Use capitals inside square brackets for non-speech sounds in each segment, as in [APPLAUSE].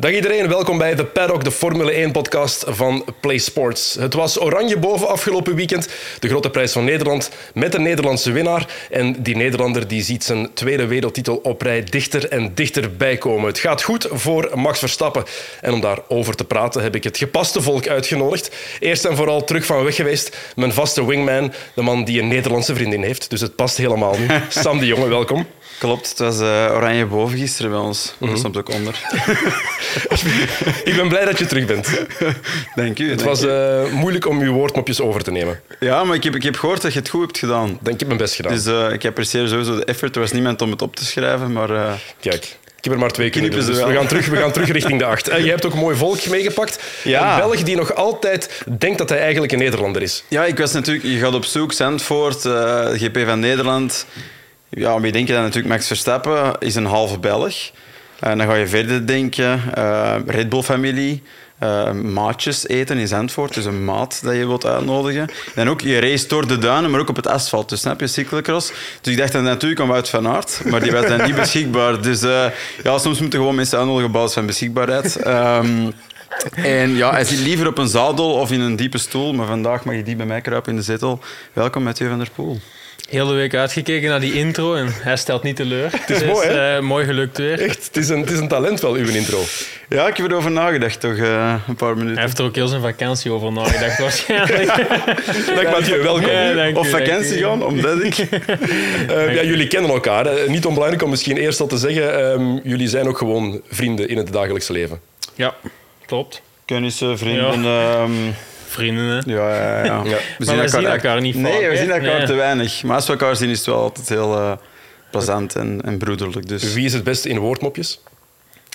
Dag iedereen, welkom bij The Paddock, de Formule 1-podcast van Play Sports. Het was oranje boven afgelopen weekend, de grote prijs van Nederland, met een Nederlandse winnaar. En die Nederlander die ziet zijn tweede wereldtitel op rij dichter en dichterbij komen. Het gaat goed voor Max Verstappen. En om daarover te praten heb ik het gepaste volk uitgenodigd. Eerst en vooral terug van weg geweest, mijn vaste wingman, de man die een Nederlandse vriendin heeft. Dus het past helemaal nu. [LAUGHS] Sam de Jonge, welkom. Klopt, het was uh, oranje boven gisteren bij ons. Mm -hmm. soms ook onder. [LAUGHS] ik ben blij dat je terug bent. Dank u. Het dank was uh, moeilijk om uw woordmopjes over te nemen. Ja, maar ik heb, ik heb gehoord dat je het goed hebt gedaan. Denk ik heb mijn best gedaan. Dus uh, ik apprecieer sowieso de effort. Er was niemand om het op te schrijven, maar... Kijk. Ik heb er maar twee kunnen doen, dus we gaan, terug, we gaan terug richting de acht. je hebt ook een mooi volk meegepakt. Ja. Een Belg die nog altijd denkt dat hij eigenlijk een Nederlander is. Ja, ik was natuurlijk... Je gaat op zoek, Zandvoort, GP van Nederland... Ja, we denken dan natuurlijk Max Verstappen is een halve Belg. En dan ga je verder denken, uh, Red Bull-familie, uh, maatjes eten in Zandvoort, dus een maat dat je wilt uitnodigen. En ook, je race door de duinen, maar ook op het asfalt. Dus snap je, cyclocross. Dus ik dacht dan natuurlijk aan Wout van Aert, maar die was dan niet beschikbaar. Dus ja, soms moeten gewoon mensen uitnodigen op basis van beschikbaarheid. Um, en ja, hij zit liever op een zadel of in een diepe stoel, maar vandaag mag je die bij mij kruipen in de zetel. Welkom, Mathieu van der Poel. Heel de week uitgekeken naar die intro en hij stelt niet teleur. Het is mooi, hè? Uh, mooi gelukt weer. Echt, het is, een, het is een talent wel, uw intro. Ja, ik heb erover nagedacht, toch uh, een paar minuten. Hij heeft er ook heel zijn vakantie over nagedacht, [LAUGHS] waarschijnlijk. Mathieu, welkom. Ja, dank of u, vakantie dank u. gaan, omdat ik... Uh, [LAUGHS] ja, jullie kennen elkaar. Hè. Niet onbelangrijk om misschien eerst al te zeggen, um, jullie zijn ook gewoon vrienden in het dagelijkse leven. Ja, klopt. Kennissen, vrienden... Ja. Um, Vrienden, hè? Ja, ja, ja. ja. [LAUGHS] We zien, elkaar, elkaar niet Nee, vaak, we hè? zien elkaar nee. te weinig. Maar als we elkaar zien, is het wel altijd heel uh, plezant en, en broederlijk. Dus. Wie is het beste in woordmopjes?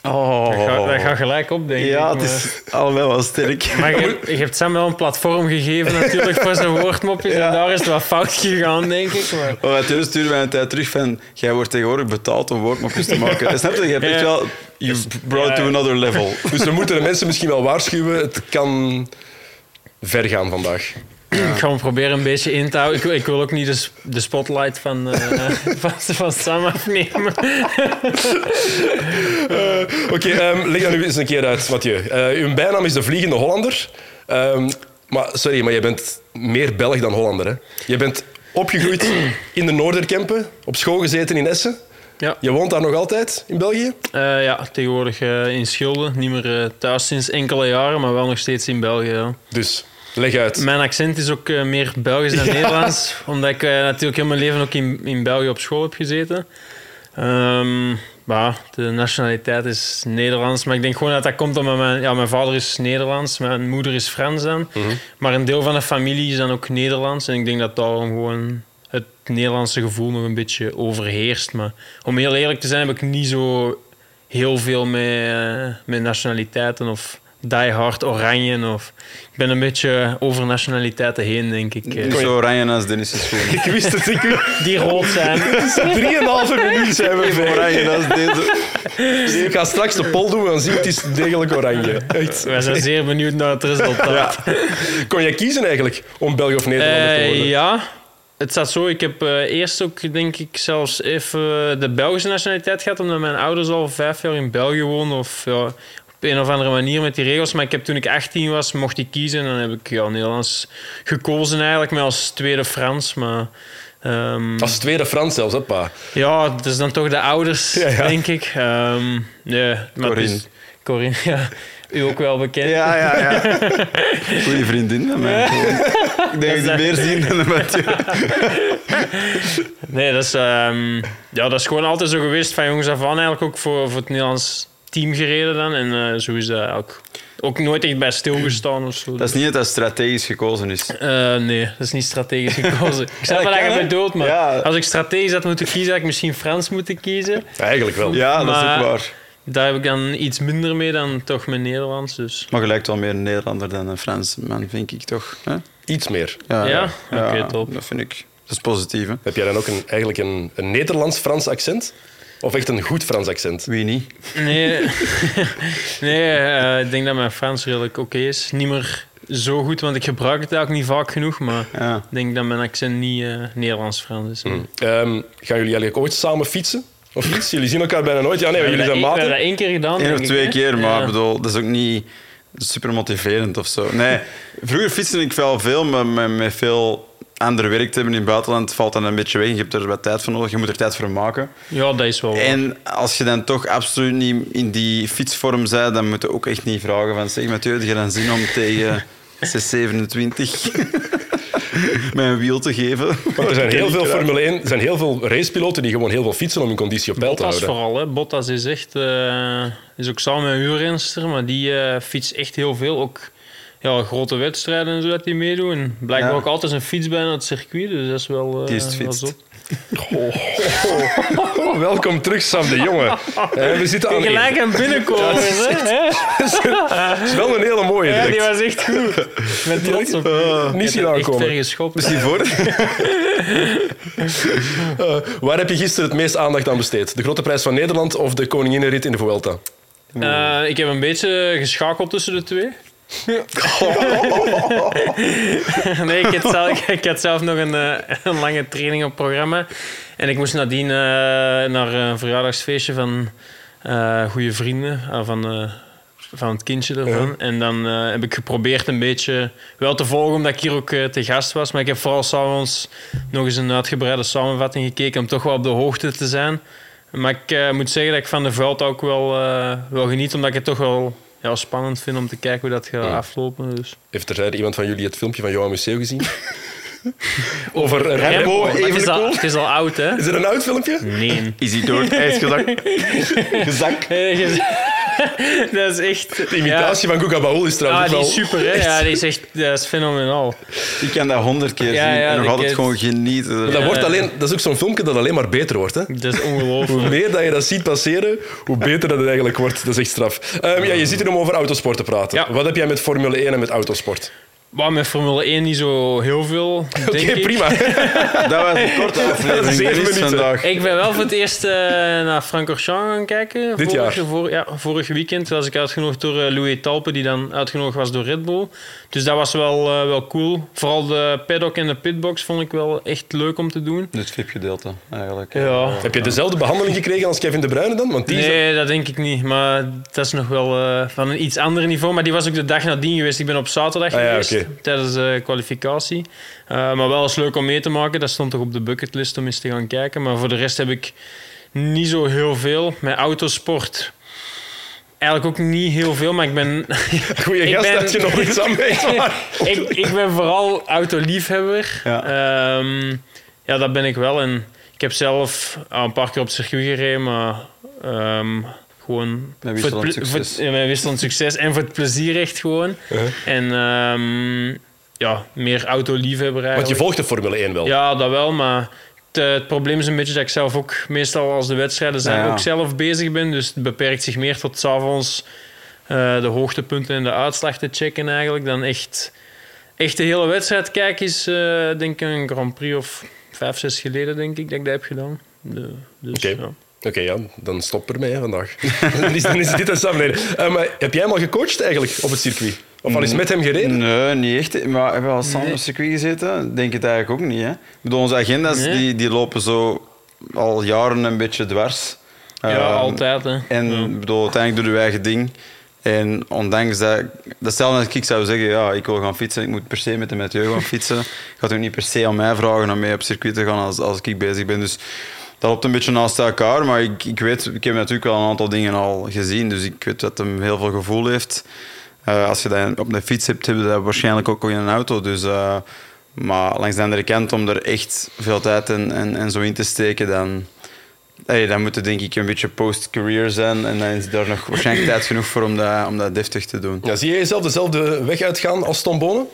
Oh. Dat gaat, dat gaat gelijk op, denk ja, ik. het is allebei wel sterk. [LAUGHS] Maar je, je hebt Sam wel een platform gegeven natuurlijk voor zijn woordmopjes. Ja. En daar is het wat fout gegaan, denk ik. Maar... Oh, natuurlijk sturen wij een tijd terug van... Jij wordt tegenwoordig betaald om woordmopjes te maken. [LAUGHS] Snap je? Je hebt echt wel... You brought it to another level. Dus we moeten de mensen misschien wel waarschuwen. Het kan ver gaan vandaag. Ja. Ik ga me proberen een beetje in te houden. Ik, ik wil ook niet de, de spotlight van, uh, [LAUGHS] van, van Sam afnemen. uh, Oké, okay, um, leg dat nu eens een keer uit, Mathieu. Uh, uw bijnaam is de Vliegende Hollander. Um, maar sorry, maar je bent meer Belg dan Hollander. Hè? Je bent opgegroeid in de Noorderkempen, op school gezeten in Essen. Ja. Je woont daar nog altijd, in België? Uh, ja, tegenwoordig uh, in Schilde. Niet meer uh, thuis sinds enkele jaren, maar wel nog steeds in België. Ja. Dus, leg uit. Mijn accent is ook meer Belgisch dan ja. Nederlands. Omdat ik natuurlijk heel mijn leven ook in, in België op school heb gezeten. Um, maar de nationaliteit is Nederlands. Maar ik denk gewoon dat dat komt omdat mijn, ja, mijn vader is Nederlands, mijn moeder is Frans dan. Mhm. Mm -hmm. Maar een deel van de familie is dan ook Nederlands. En ik denk dat daarom gewoon het Nederlandse gevoel nog een beetje overheerst. Maar om heel eerlijk te zijn heb ik niet zo heel veel met, uh, met nationaliteiten of die hard oranje. Of... Ik ben een beetje over nationaliteiten heen, denk ik. Niet zo oranje als Dennis is gewoon. ik wist het. Ik. Die rood zijn. Drieënhalve minuut zijn we Even oranje als deze. Dus ik ga straks de poll doen, dan zie je het is degelijk oranje. Echt. Wij zijn zeer benieuwd naar het resultaat. Ja. Kon jij kiezen eigenlijk om België of Nederlander uh, te worden? Ja. Het staat zo, ik heb uh, eerst ook, denk ik, zelfs even de Belgische nationaliteit gehad, omdat mijn ouders al vijf jaar in België wonen. Of ja, een of andere manier met die regels. Maar ik heb toen ik 18 was, mocht ik kiezen. En dan heb ik ja, Nederlands gekozen eigenlijk, maar als tweede Frans. Maar, um, als tweede Frans zelfs, hè, pa? Ja, dat is dan toch de ouders, ja, ja. denk ik. Um, nee, maar Corinne. Dus, Corinne, ja. U ook wel bekend. Ja, ja, ja. [LAUGHS] Goeie vriendin van mij. Ik denk dat je meer zien dan Mathieu. Nee, dat is, um, ja, dat is gewoon altijd zo geweest van jongens af aan eigenlijk ook voor, voor het Nederlands team gereden dan. En uh, zo is dat ook, ook nooit echt bij stilgestaan of zo. Dat is niet dat dat strategisch gekozen is. Uh, nee, dat is niet strategisch gekozen. [LAUGHS] ik snap Ja, je kan, hè? bedoelt, maar Ja. als ik strategisch had moeten kiezen, had ik misschien Frans moeten kiezen. Eigenlijk wel. Ja, dat is ook waar. Daar heb ik dan iets minder mee dan toch met Nederlands. Dus. Maar je lijkt wel meer een Nederlander dan een Frans man, vind ik toch? Hè? Iets meer. Ja? Oké, top. Dat vind ik. Dat is positief, hè? Heb jij dan ook een, eigenlijk een, een Nederlands-Frans accent? Of echt een goed Frans accent? Wie niet? Nee, [LAUGHS] nee eh, ik denk dat mijn Frans redelijk oké is. Niet meer zo goed, want ik gebruik het eigenlijk niet vaak genoeg. Maar Ja. ik denk dat mijn accent niet eh, Nederlands-Frans is. Hm. Ehm, gaan jullie eigenlijk ooit samen fietsen? Of iets? Jullie zien elkaar bijna nooit. Ja, nee, We jullie zijn dat één- we maten. hebben dat één keer gedaan. Eén of ik, twee keer, maar Ja. ik bedoel, dat is ook niet super motiverend of zo. Nee, vroeger fietste ik wel veel, maar met, met veel andere werk te hebben in het buitenland valt dat een beetje weg. Je hebt er wat tijd voor nodig, je moet er tijd voor maken. Ja, dat is wel waar. En als je dan toch absoluut niet in die fietsvorm bent, dan moet je ook echt niet vragen van zeg Mathieu, heb je dan zin om tegen C27 met een wiel te geven? Want er zijn heel veel Formule 1, er zijn heel veel racepiloten die gewoon heel veel fietsen om hun conditie op peil te Bottas houden. vooral. Hè. Bottas is echt... eh, is ook samen met een wielrenster, maar die eh fietst echt heel veel. Ook ja, grote wedstrijden en zo dat hij meedoet. En blijkbaar Ja. ook altijd zijn fiets bij aan het circuit, dus dat is wel... eh, Die is het zo. Oh, [LAUGHS] welkom terug, Sam de Jonge. [LAUGHS] Eh, we zitten aan Gelijk aan binnenkomen, hè? hè? [LAUGHS] Het is wel een hele mooie Ja, die was echt goed. Met trots op. Niet zien aankomen. Misschien voor? Eh, waar heb je gisteren het meest aandacht aan besteed? De Grote Prijs van Nederland of de Koninginnenrit in de Vuelta? Eh, ik heb een beetje geschakeld tussen de twee. [LAUGHS] nee, ik had, zelf, ik had zelf nog een, eh, een lange training op programma. En ik moest nadien eh, naar een verjaardagsfeestje van eh goede vrienden. van, van het kindje ervan. En dan heb ik geprobeerd een beetje wel te volgen, omdat ik hier ook te gast was. Maar ik heb vooral s'avonds nog eens een uitgebreide samenvatting gekeken om toch wel op de hoogte te zijn. Maar ik moet zeggen dat ik van de veld ook wel, wel geniet, omdat ik het toch wel ja, spannend vind om te kijken hoe dat gaat aflopen. Dus. Heeft er iemand van jullie het filmpje van Johan Museeuw gezien? [LAUGHS] Over Remco, maar het, is al, het is al oud, hè? Is er een oud filmpje? Nee. Is hij door het ijs gezakt? [LAUGHS] Gezakt? [LAUGHS] Dat is echt... De imitatie van Guga Baul is trouwens ah, die wel... is super, hè? [LAUGHS] Ja, die is echt dat is fenomenaal. Ik kan dat honderd keer Ja, zien ja, en nog altijd gewoon genieten. Dat, wordt alleen, dat is ook zo'n filmpje dat alleen maar beter wordt. Hè? Dat is ongelooflijk. Hoe meer dat je dat ziet passeren, hoe beter dat het eigenlijk wordt. Dat is echt straf. Ehm, ja, je zit hier om over autosport te praten. Ja. Wat heb jij met Formule 1 en met autosport? Maar met Formule 1 niet zo heel veel, denk Oké, ik. prima. [LAUGHS] Dat was een korte [LAUGHS] aflevering. Zeven Er is minuten. vandaag. Ik ben wel voor het eerst eh, naar Francorchamps gaan kijken. Dit vorig, jaar? Voor, ja, vorig weekend was ik uitgenodigd door eh, Louis Talpe, die dan uitgenodigd was door Red Bull. Dus dat was wel, eh, wel cool. Vooral de paddock en de pitbox vond ik wel echt leuk om te doen. Het VIP-gedeelte, eigenlijk. Ja. heb je dezelfde behandeling gekregen als Kevin De Bruyne dan? Want die is- Nee, dat denk ik niet. Maar dat is nog wel eh, van een iets ander niveau. Maar die was ook de dag nadien geweest. Ik ben op zaterdag Ah ja, geweest, tijdens de kwalificatie. Eh, maar wel eens leuk om mee te maken. Dat stond toch op de bucketlist om eens te gaan kijken. Maar voor de rest heb ik niet zo heel veel. Met autosport eigenlijk ook niet heel veel. Maar ik ben... [LAUGHS] Goeie ik gast ben- dat je nog iets aan [LAUGHS] ik, ik ben vooral autoliefhebber. Ja. Ehm, ja, dat ben ik wel. En ik heb zelf al een paar keer op het circuit gereden, maar ehm, gewoon... Met voor het wisselend succes. voor het- ja, met wisselend succes en voor het plezier echt gewoon. Uh-huh. En ehm, ja, meer autoliefhebber Want je volgt de Formule 1 wel. Ja, dat wel, maar het, eh, het probleem is een beetje dat ik zelf ook meestal als de wedstrijden zijn Ja, ja. ook zelf bezig ben. Dus het beperkt zich meer tot 's avonds eh, de hoogtepunten en de uitslag te checken eigenlijk. Dan echt, echt de hele wedstrijd kijken is eh, denk ik een Grand Prix of vijf, zes geleden denk ik dat ik dat heb gedaan. Dus, Oké. ja. Oké, ja, dan stop ermee vandaag. [LAUGHS] dan, is, dan is dit een samenleving. Eh, maar heb jij hem al gecoacht eigenlijk op het circuit? Of al eens met hem gereden? Nee, niet echt. Maar hebben we al samen op het circuit gezeten? Denk het eigenlijk ook niet. Hè? Ik bedoel, onze agenda's Nee. die, die lopen zo al jaren een beetje dwars. ja, Ehm, altijd. Hè. En Ja. bedoel, uiteindelijk doe je eigen ding. En ondanks dat... Dat stel dat ik zou zeggen, ja, ik wil gaan fietsen, ik moet per se met de Mathieu gaan fietsen. Ik ga ook niet per se aan mij vragen om mee op circuit te gaan als, als ik bezig ben. Dus dat loopt een beetje naast elkaar. Maar ik, ik weet, ik heb natuurlijk wel een aantal dingen al gezien. Dus ik weet dat hem heel veel gevoel heeft. Eh, als je dat op een fiets hebt, heb je dat waarschijnlijk ook in een auto. Dus, eh, maar langs de andere kant, om er echt veel tijd en, en, en zo in te steken, dan, hey, dan moet het denk ik een beetje post-career zijn. En dan is daar nog waarschijnlijk tijd genoeg voor om dat, om dat deftig te doen. Ja, zie je jezelf dezelfde weg uitgaan als Tom Bonen?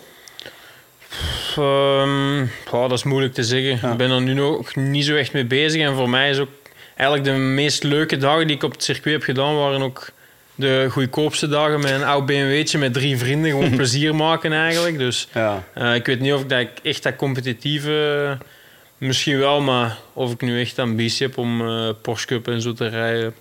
Ehm, ja, dat is moeilijk te zeggen. Ik ben er nu nog niet zo echt mee bezig. En voor mij is ook eigenlijk de meest leuke dagen die ik op het circuit heb gedaan, waren ook de goedkoopste dagen met een oud BMW'tje met drie vrienden. Gewoon [LAUGHS] plezier maken eigenlijk. Dus Ja. eh, ik weet niet of ik, dat ik echt dat competitieve... Misschien wel, maar of ik nu echt ambitie heb om eh Porsche Cup en zo te rijden...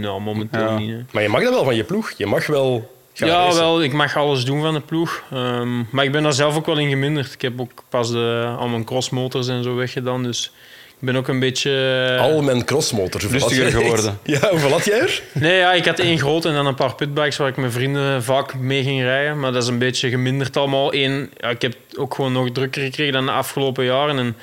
Nou, momenteel Ja. niet. hè. Maar je mag dat wel van je ploeg. Je mag wel gaan Ja, racen. wel, ik mag alles doen van de ploeg. Ehm, maar ik ben daar zelf ook wel in geminderd. Ik heb ook pas de, al mijn crossmotors en zo weggedaan. Dus ik ben ook een beetje... eh, Al mijn crossmotors. Rustiger geworden. [LAUGHS] Ja, hoeveel had jij er? Nee, ja, ik had één grote en dan een paar pitbikes waar ik mijn vrienden vaak mee ging rijden. Maar dat is een beetje geminderd allemaal. Eén, ja, ik heb ook gewoon nog drukker gekregen dan de afgelopen jaren. En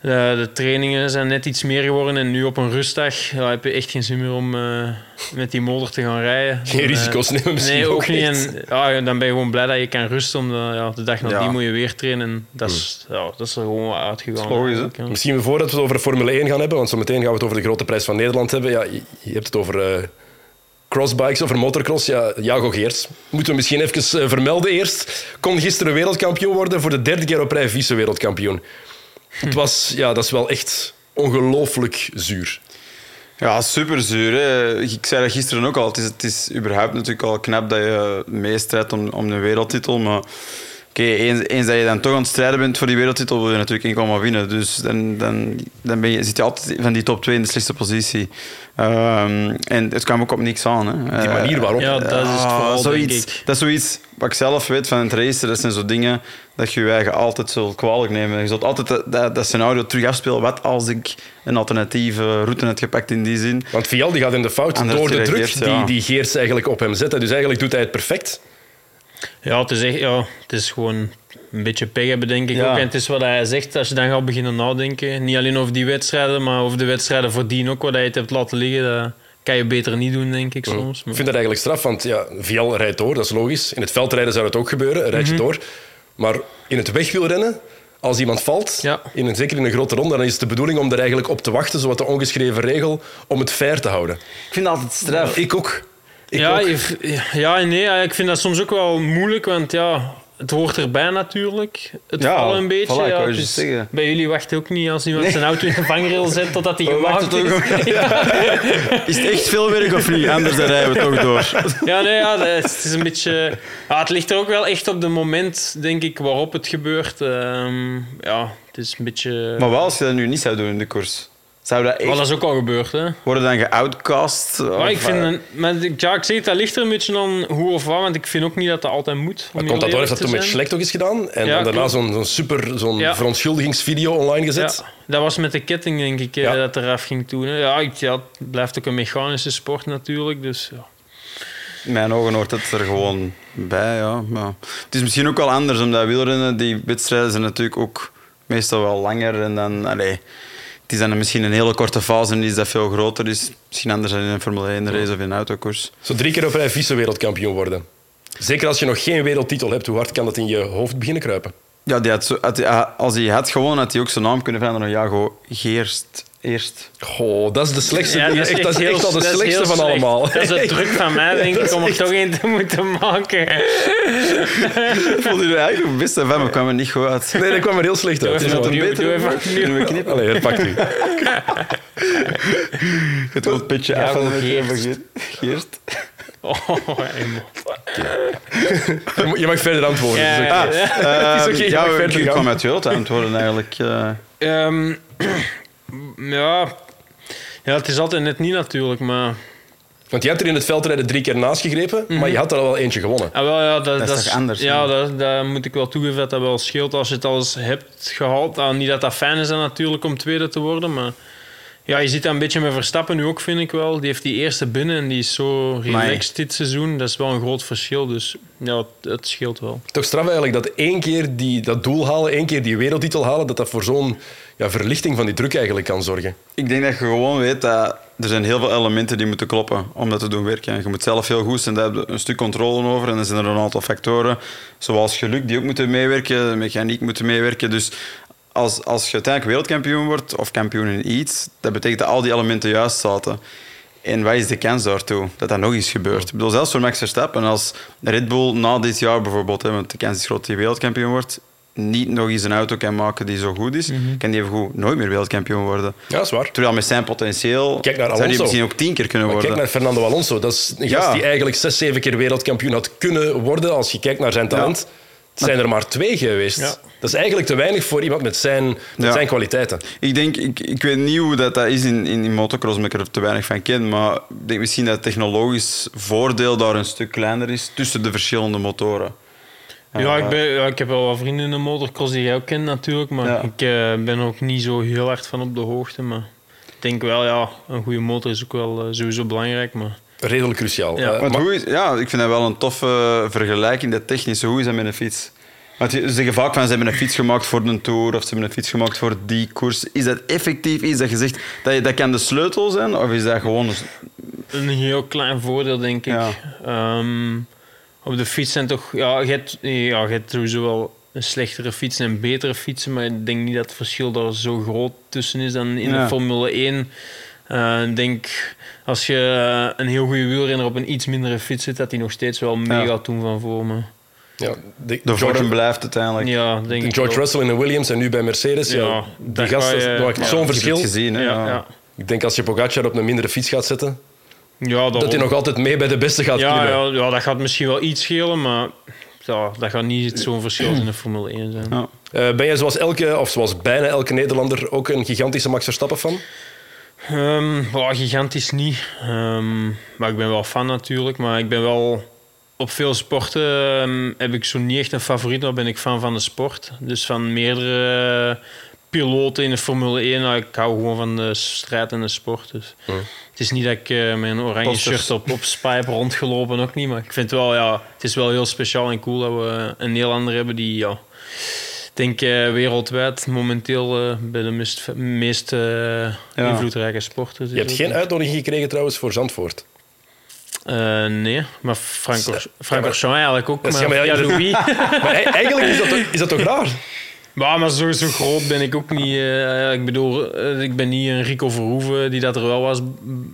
eh, de trainingen zijn net iets meer geworden. En nu op een rustdag heb je echt geen zin meer om eh, met die motor te gaan rijden. Geen Eh, risico's nemen misschien Nee, ook ook niet. En, ja, dan ben je gewoon blij dat je kan rusten. Omdat ja, de dag nadien Ja. moet je weer trainen. En dat, is, ja, dat is er gewoon wat uitgegaan. logisch, ja. Misschien voordat we het over Formule 1 gaan hebben, want zo meteen gaan we het over de grote prijs van Nederland hebben. Ja, je, hebt het over eh, crossbikes, over motocross. Ja, Jago Geers. Moeten we misschien even vermelden eerst. Kon gisteren wereldkampioen worden, voor de derde keer op rij vice-wereldkampioen. Het was, ja, dat is wel echt ongelooflijk zuur. Ja, super zuur. Hè. Ik zei dat gisteren ook al. Het is, überhaupt natuurlijk al knap dat je meestrijdt om, om een wereldtitel. Maar oké, eens, eens dat je dan toch aan het strijden bent voor die wereldtitel, wil je natuurlijk enkel maar winnen. Dus dan, dan, dan ben je, zit je altijd van die top 2 in de slechtste positie. Ehm, en het kwam ook op niks aan. Hè. Die Eh, manier waarop. Ja, dat is het Ah, vooral, zoiets, denk ik. Dat is zoiets wat ik zelf weet van het racen. Dat zijn zo dingen dat je je eigen altijd zult kwalijk nemen. Je zult altijd dat, dat, dat scenario terug afspelen. Wat als ik een alternatieve route had gepakt in die zin? Want Vial die gaat in de fout Anders door de druk ja. die, die Geers eigenlijk op hem zet. Dus eigenlijk doet hij het perfect. Ja, het is, echt, ja, het is gewoon een beetje pech hebben, denk ik Ja. ook. En het is wat hij zegt, als je dan gaat beginnen nadenken, niet alleen over die wedstrijden, maar over de wedstrijden voordien ook, wat hij het hebt laten liggen, dat kan je beter niet doen, denk ik soms. Ik Maar- vind dat eigenlijk straf, want ja, Vial rijdt door, dat is logisch. In het veldrijden zou het ook gebeuren, een rijtje door. Maar in het wegwielrennen, als iemand valt, Ja. in een, zeker in een grote ronde, dan is het de bedoeling om er eigenlijk op te wachten, zoals de ongeschreven regel, om het fair te houden. Ik vind het altijd straf. Ik ook. Ik ja, je- ja nee, ja, ik vind dat soms ook wel moeilijk, want ja, het hoort erbij natuurlijk. Het Ja, vallen een beetje. voilà, ik ja, bij jullie wacht ook niet als iemand zijn auto in de vangrail [LAUGHS] zet totdat hij gemaakt wachten is. toch [LAUGHS] Is het echt veel werk of niet? Anders dan rijden we toch door. Ja, nee, ja, het is een beetje... Ja, het ligt er ook wel echt op de moment, denk ik, waarop het gebeurt. Ehm, ja, het is een beetje... Maar wel als je dat nu niet zou doen in de koers. Zou dat echt Maar dat is ook al gebeurd, hè. worden dan geoutcast? Maar Of, ik vind... eh, een- maar ja, ik zeg het, dat ligt er een beetje aan hoe of wat, want ik vind ook niet dat dat altijd moet. om heel Contador heeft eerlijk dat toen met. Schleck toch eens gedaan. En Ja, dan daarna zo'n zo'n super zo'n Ja. verontschuldigingsvideo online gezet. Ja, dat was met de ketting, denk ik, eh, Ja. dat eraf ging toen. hè. Ja, ik, ja, het blijft ook een mechanische sport natuurlijk, dus ja. In mijn ogen hoort het er gewoon bij, ja. Maar het is misschien ook wel anders, omdat wielrennen, die wedstrijden zijn natuurlijk ook meestal wel langer. En dan, allee, het is dan misschien een hele korte fase en die is dat veel groter. is misschien anders dan in een Formule 1 race of in een autokoers. Zo drie keer op rij vice-wereldkampioen worden. Zeker als je nog geen wereldtitel hebt, hoe hard kan dat in je hoofd beginnen kruipen? Ja, die had zo, had, hij- als hij had gewonnen, had hij ook zijn naam kunnen veranderen. Jago Geerst. Eerst. Goh, dat is de slechtste, Ja, die- echt, dat is heel- echt al de dat is slechtste van slecht. allemaal. Dat is het [LAUGHS] druk van mij, denk ik, om er echt- toch een te moeten maken. Ik vond hij eigenlijk nog best van, maar kwam er niet goed uit. Nee, dat kwam er heel slecht uit. Het is opnieuw, doe even. Kunnen we knippen? Allee, herpakt u. [LAUGHS] Het wordt een beetje af van het. Geerst. [LAUGHS] Oh, helemaal. Je mag- Je mag verder antwoorden. Ja, Dat is ja. Het is je mag verder ik kwam uit wereld antwoorden eigenlijk. eh. Ehm, ja. ja, het is altijd net niet natuurlijk, maar... Want je hebt er in het veldrijden drie keer naast gegrepen, maar je had er al wel eentje gewonnen. Ah, wel, ja, dat, is dat toch anders, Ja, dat, dat moet ik wel toegeven dat dat wel scheelt als je het al eens hebt gehaald. Nou, niet dat dat fijn is dan natuurlijk om tweede te worden, maar ja, je ziet dat een beetje met Verstappen nu ook, vind ik wel. Die heeft die eerste binnen en die is zo relaxed dit seizoen. Dat is wel een groot verschil, dus ja, het, het scheelt wel. Toch straf eigenlijk dat één keer die, dat doel halen, één keer die wereldtitel halen, dat dat voor zo'n ja, verlichting van die druk eigenlijk kan zorgen. Ik denk dat je gewoon weet dat er zijn heel veel elementen die moeten kloppen om dat te doen werken. En je moet zelf heel goed zijn, daar heb je een stuk controle over. En dan zijn er een aantal factoren, zoals geluk, die ook moeten meewerken, mechaniek moeten meewerken. Dus als, als je uiteindelijk wereldkampioen wordt, of kampioen in iets, dat betekent dat al die elementen juist zaten. En wat is de kans daartoe? Dat dat nog eens gebeurt. Ik bedoel, zelfs voor Max Verstappen, als Red Bull na dit jaar bijvoorbeeld, hè, want de kans is groot dat wereldkampioen wordt, niet nog eens een auto kan maken die zo goed is, kan die even goed nooit meer wereldkampioen worden. Ja, dat is waar. Terwijl met zijn potentieel Kijk naar zou hij Alonso. misschien ook tien keer kunnen Maar worden. kijk naar Fernando Alonso. Dat is een gast Ja. die eigenlijk zes, zeven keer wereldkampioen had kunnen worden als je kijkt naar zijn talent. Het zijn er maar twee geweest. Ja. Dat is eigenlijk te weinig voor iemand met zijn, met Ja. zijn kwaliteiten. Ik denk, ik, ik weet niet hoe dat, dat is in, in, in motocross, omdat ik er te weinig van ken. Maar ik denk misschien dat het technologisch voordeel daar een stuk kleiner is tussen de verschillende motoren. Ja, Eh, ik, ben, ja, ik heb wel wat vrienden in de motocross die jij ook kent natuurlijk, maar Ja. ik eh, ben ook niet zo heel hard van op de hoogte. Maar ik denk wel, ja, een goede motor is ook wel eh, sowieso belangrijk. Maar Redelijk cruciaal. Ja. Eh, maar- hoe is, ja, ik vind dat wel een toffe vergelijking, dat technische. Hoe is dat met een fiets? Want ze zeggen vaak van ze hebben een fiets gemaakt voor een tour of ze hebben een fiets gemaakt voor die koers. Is dat effectief iets dat je zegt dat, je, dat kan de sleutel zijn of is dat gewoon een- een heel klein voordeel, denk ik. Ja. Ehm, op de fiets zijn toch... Ja, je hebt, ja, je hebt sowieso wel een slechtere fietsen en betere fietsen, maar ik denk niet dat het verschil daar zo groot tussen is dan in Ja. de Formule 1. Eh, Ik denk, als je een heel goede wielrenner op een iets mindere fiets zit, dat hij nog steeds wel mee Ja. gaat doen van voor me. ja, de, de George, blijft uiteindelijk? Ja, denk ik George. Russell in de Williams en nu bij Mercedes. Ja, Ja, die gasten, maakt zo'n verschil. het gezien. Hè? Ja, Ja. ja. Ik denk als je Pogacar op een mindere fiets gaat zetten, Ja, dat hij nog altijd mee bij de beste gaat ja, ja, ja, dat gaat misschien wel iets schelen, maar ja, dat gaat niet zo'n verschil in de Formule 1 zijn. Ja. Eh, ben jij zoals elke, of zoals bijna elke Nederlander, ook een gigantische Max Verstappen fan? Ehm, ja, gigantisch niet. Ehm, maar ik ben wel fan natuurlijk. Maar ik ben wel... Op veel sporten ehm, heb ik zo niet echt een favoriet. Dan ben ik fan van de sport. Dus van meerdere piloten in de Formule 1. Nou, ik hou gewoon van de strijd en de sport. Dus. Het is niet dat ik eh, met een oranje Posters. shirt op, op Spa heb rondgelopen. Ook niet. Maar ik vind wel, ja... Het is wel heel speciaal en cool dat we een Nederlander hebben die... Ja, ik denk eh, wereldwijd momenteel eh, bij de meest, meest eh, invloedrijke sporters. Je hebt geen uitnodiging gekregen trouwens voor Zandvoort. Eh, nee, maar Frank, Ja, Frank maar- Orchamps eigenlijk ook. Maar, ja, maar ja, ja, dat- Louis. [LAUGHS] Maar e- eigenlijk is dat, toch, is dat toch raar? Maar, maar zo, zo groot ben ik ook niet. eh, ik bedoel, eh, ik ben niet een Rico Verhoeven die dat er wel was,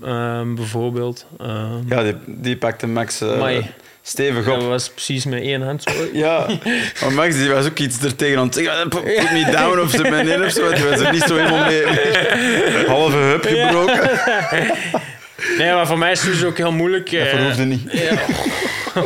eh, bijvoorbeeld. Ja, die, die pakte Max stevig dat op. was precies met één hand. zo. Ja, [LAUGHS] maar Max die was ook iets er tegen aan het zeggen. Put me down of ze ben in of zo. Die was er niet zo helemaal mee. [LAUGHS] Halve heup gebroken. [LAUGHS] Nee, maar voor mij is het dus ook heel moeilijk. Dat eh, verhoefde niet. Ja. [LAUGHS]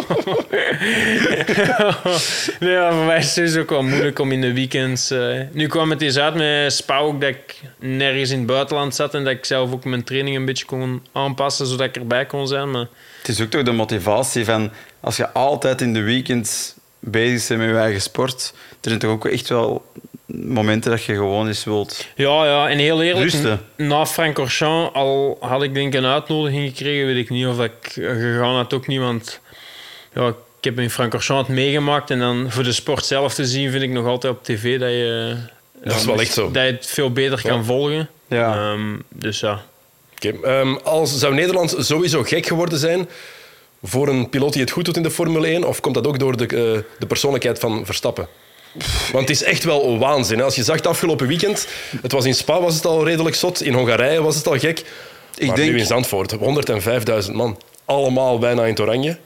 nee, maar voor mij is het dus ook wel moeilijk om in de weekends... eh, Nu kwam het eens uit met Spa ook dat ik nergens in het buitenland zat en dat ik zelf ook mijn training een beetje kon aanpassen zodat ik erbij kon zijn. Maar Het is ook toch de motivatie van als je altijd in de weekends bezig bent met je eigen sport. Er zijn toch ook echt wel momenten dat je gewoon eens wilt. ja, ja, en heel eerlijk, Rusten. na Frank Orchamps, al had ik denk ik een uitnodiging gekregen, weet ik niet of ik gegaan had ook niet, want ja, ik heb in Frank Orchamps het meegemaakt en dan voor de sport zelf te zien vind ik nog altijd op tv dat je... Dat is wel echt zo. Dat je het veel beter kan volgen. Ja. Ehm, dus ja. Ehm, als, zou Nederland sowieso gek geworden zijn voor een piloot die het goed doet in de Formule 1? Of komt dat ook door de, eh, de persoonlijkheid van Verstappen? Want het is echt wel waanzin. Hè? Als je zag het afgelopen weekend, het was in Spa was het al redelijk zot, in Hongarije was het al gek. Ik maar denk- nu in Zandvoort, 105.000 man. Allemaal bijna in het oranje.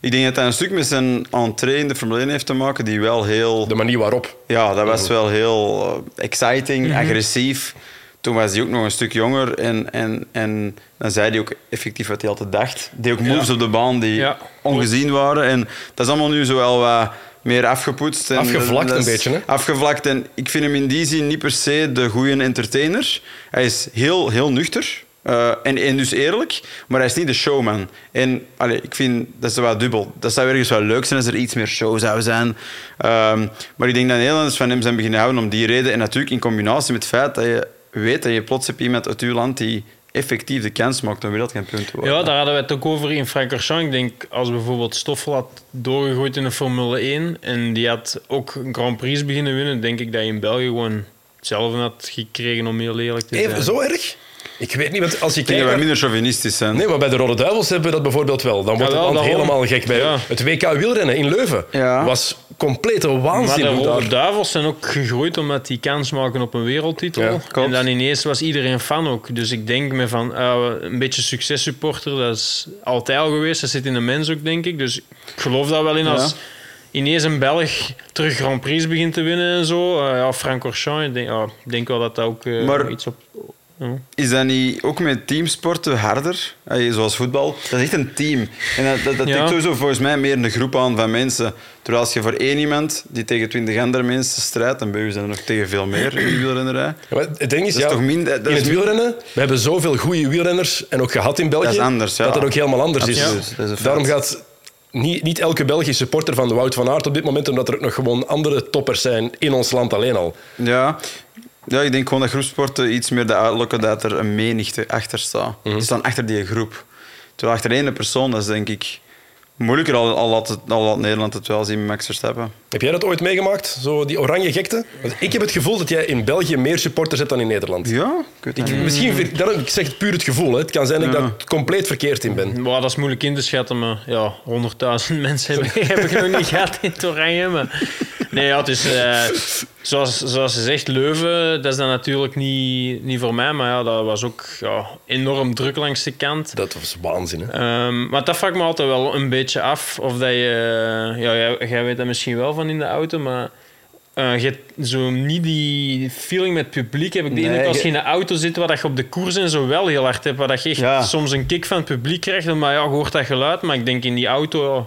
Ik denk dat dat een stuk met zijn entree in de Formule 1 heeft te maken, die wel heel... De manier waarop. Ja, dat was wel heel eh, exciting, Mhm. agressief. Toen was hij ook nog een stuk jonger en, en, en dan zei hij ook effectief wat hij altijd dacht. Die ook moves Ja. op de baan die Ja. ongezien waren. En dat is allemaal nu zo wel wat meer afgepoetst. En Afgevlakt een beetje, hè? Afgevlakt. En ik vind hem in die zin niet per se de goede entertainer. Hij is heel, heel nuchter. eh, en, en dus eerlijk, maar hij is niet de showman. En allee, ik vind dat is wel dubbel. Dat zou ergens wel leuk zijn als er iets meer show zou zijn. Ehm, maar ik denk dat Nederlanders van hem zijn beginnen houden om die reden. En natuurlijk in combinatie met het feit dat je weet dat je plots hebt iemand uit uw land die effectief de kans maakt om wereldkampioen te worden. ja, daar hadden we het ook over in Francorchamps. Ik denk, als bijvoorbeeld Stoffel had doorgegooid in de Formule 1 en die had ook een Grand Prix beginnen winnen, denk ik dat je in België gewoon hetzelfde had gekregen om heel eerlijk te zijn. Even, zo erg? Ik weet niet, want als je Ik denk kijkt... dat wij naar- minder chauvinistisch zijn. Nee, maar bij de Rode Duivels hebben we dat bijvoorbeeld wel. Dan wordt Ja, het land daarom. helemaal gek. Bij Ja. het WK wielrennen in Leuven Ja. was complete Maar waanzin. de hoe Rode daar- Duivels zijn ook gegroeid omdat die kans maken op een wereldtitel. En dan ineens was iedereen fan ook. Dus ik denk me van ah, een beetje successupporter, dat is altijd al geweest. Dat zit in de mens ook, denk ik. Dus ik geloof daar wel in als ineens een Belg terug Grand Prix begint te winnen en zo. Eh, ja, Frank Orchamps, ik denk, ja, ik denk wel dat dat ook eh, Maar- iets op. ja. Is dat niet ook met teamsporten harder? Allee, Zoals voetbal. Dat is echt een team. En dat, dat, dat Ja. tikt sowieso volgens mij meer een groep aan van mensen. Terwijl als je voor één iemand die tegen twintig andere mensen strijdt, dan ben je er nog tegen veel meer in de wielrennerij. Ja, het ding is, Dat is ja, toch minder- dat in is het wielrennen, we hebben zoveel goede wielrenners en ook gehad in België, Dat is anders, ja. dat het ook helemaal anders is. Absoluut, is. Daarom gaat niet, niet elke Belg is supporter van de Wout van Aert op dit moment, omdat er ook nog gewoon andere toppers zijn in ons land alleen al. Ja. Ja, ik denk gewoon dat groepsporten iets meer de uitlokken dat er een menigte achter staat. Die staan achter die groep. Terwijl achter één persoon, dat is denk ik moeilijker. Al, al, laat, het, al laat Nederland het wel zien met Max Verstappen. Heb jij dat ooit meegemaakt, zo die oranje gekte? Want ik heb het gevoel dat jij in België meer supporters hebt dan in Nederland. Ja, ik. Misschien, ik zeg het puur het gevoel. Hè. Het kan zijn dat ik Ja. daar compleet verkeerd in ben. Maar dat is moeilijk in te schatten, maar ja, 100.000 [LAUGHS] mensen heb, ik- heb ik nog niet gehad in het oranje. Maar... Nee, ja, het is eh, zoals, zoals ze zegt, Leuven, dat is dan natuurlijk niet, niet voor mij, maar ja, dat was ook ja, enorm druk langs de kant. Dat was waanzin. Hè. Ehm, maar dat vraag ik me altijd wel een beetje af of dat je, ja, jij, jij weet dat misschien wel van in de auto, maar eh, je hebt zo niet die feeling met het publiek. Heb ik de Nee, indruk als je in een auto zit waar dat je op de koers en zo wel heel hard hebt, waar dat je echt Ja. soms een kick van het publiek krijgt, maar ja, je hoort dat geluid, maar ik denk in die auto, ja,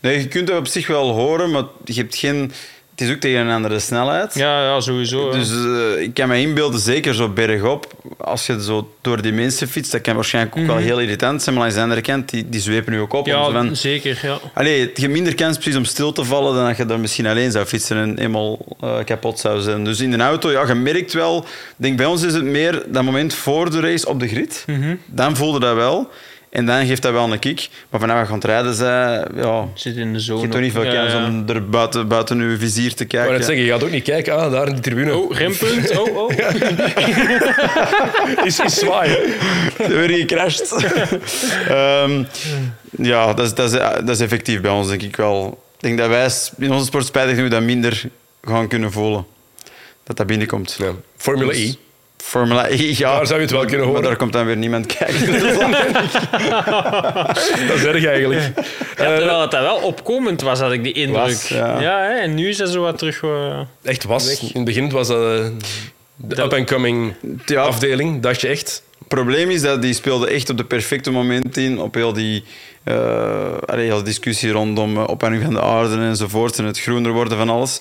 Nee, je kunt het op zich wel horen, maar je hebt geen... Het is ook tegen een andere snelheid. ja, ja sowieso. Dus eh, ik kan me inbeelden, zeker zo bergop, als je zo door die mensen fietst, dat kan waarschijnlijk ook wel heel irritant zijn, maar langs de andere kant, die, die zwepen nu ook op. Mhm. ja, van- zeker. Ja. Allee, je hebt minder kans precies om stil te vallen dan dat je daar misschien alleen zou fietsen en eenmaal eh, kapot zou zijn. Dus in de auto, ja, je merkt wel... Ik denk, bij ons is het meer dat moment voor de race op de grid. Mhm. Dan voelde dat wel. En dan geeft dat wel een kick. Maar vanaf we gaan het rijden, zei, ja, Zit in de je zone. hebt toch niet veel Ja, kans ja. om er buiten, buiten je vizier te Ik kijken. net zeggen, je gaat ook niet kijken, ah, daar in die tribune. Oh, rempunt. Oh, oh. [LAUGHS] Is, is zwaai. [LAUGHS] weer gecrashed. [LAUGHS] Ehm, ja, dat is, dat, is, dat is effectief bij ons, denk ik wel. Ik denk dat wij in onze sport spijtig genoeg dat minder gaan kunnen voelen. Dat dat binnenkomt. Ja. Formule Dus- E. Formule E, [LAUGHS] ja. Daar zou je het wel kunnen Maar horen. daar komt dan weer niemand kijken. [LAUGHS] [LAUGHS] Dat is erg eigenlijk. Ja, terwijl het dat wel opkomend was, had ik die indruk. Was, ja. hè, en nu is dat zo wat terug... eh, Echt was. In het begin was dat eh, de up-and-coming Ja. afdeling, dacht je echt. Het probleem is dat die speelde echt op de perfecte moment in, op heel die eh, allee, heel discussie rondom eh, opwarming van de aarde enzovoort en het groener worden van alles.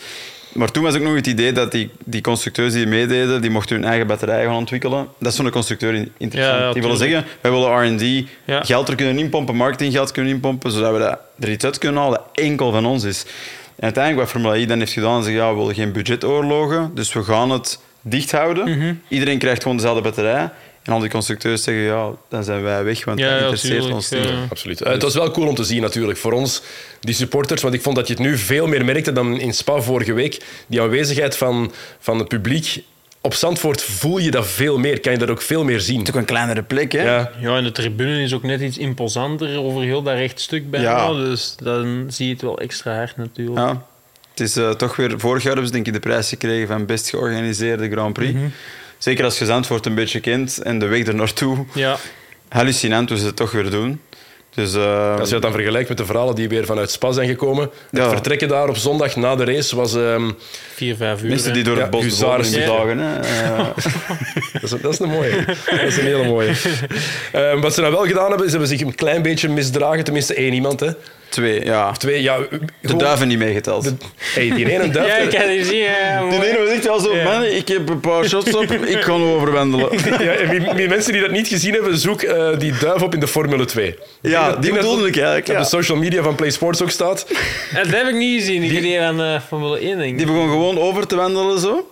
Maar toen was ook nog het idee dat die, die constructeurs die meededen, die mochten hun eigen batterijen gaan ontwikkelen. Dat is zo'n constructeur in- interessant. Ja, ja, die willen zeggen, wij willen R&D, Ja. geld er kunnen inpompen, marketinggeld kunnen inpompen, zodat we dat, er iets uit kunnen halen dat enkel van ons is. En uiteindelijk wat Formule E dan heeft gedaan, is zeggen, ja, we willen geen budgetoorlogen, dus we gaan het dicht houden. Mhm. Iedereen krijgt gewoon dezelfde batterij. En al die constructeurs zeggen, ja, dan zijn wij weg, want Ja, dat interesseert ons niet. ja. Absoluut. Eh, het was wel cool om te zien natuurlijk voor ons, die supporters. Want ik vond dat je het nu veel meer merkte dan in Spa vorige week. Die aanwezigheid van, van het publiek. Op Zandvoort voel je dat veel meer. Kan je dat ook veel meer zien. Het is ook een kleinere plek, hè? Ja, Ja, en de tribune is ook net iets imposanter over heel dat rechtstuk bijna. Ja. Dus dan zie je het wel extra hard natuurlijk. Ja. Het is eh, toch weer... Vorig jaar hebben ze denk ik de prijs gekregen van best georganiseerde Grand Prix. Mhm. Zeker als je Zandvoort een beetje kent en de weg er naartoe. Ja. Hallucinant hoe ze het toch weer doen. Dus, eh, Als je dat dan vergelijkt met de verhalen die weer vanuit Spa zijn gekomen. Het Ja. vertrekken daar op zondag na de race was... ehm, Vier, vijf uur. mensen die door Ja, het bos bewonderen in de Ja. dagen. Hè? [LAUGHS] [LAUGHS] Dat, is, dat is een mooie. Dat is een hele mooie. [LAUGHS] Ehm, wat ze dan wel gedaan hebben, is hebben zich een klein beetje misdragen. Tenminste één iemand. Hè. Twee, ja. Twee, ja, De duiven niet meegeteld. de- hey, die ene duif... Ja, ik kan het zien. Ja, Die ene was echt wel zo, Ja. man, ik heb een paar shots op, ik kan overwandelen. [LAUGHS] Ja, en wie, wie mensen die dat niet gezien hebben, zoek eh, die duif op in de Formule 2. Ja, die dat- bedoelde ik eigenlijk. Op de social media van Play Sports ook staat. [LAUGHS] En Dat heb ik niet gezien. Ik die aan uh, Formule 1 denk ik. Die begon gewoon over te wandelen zo.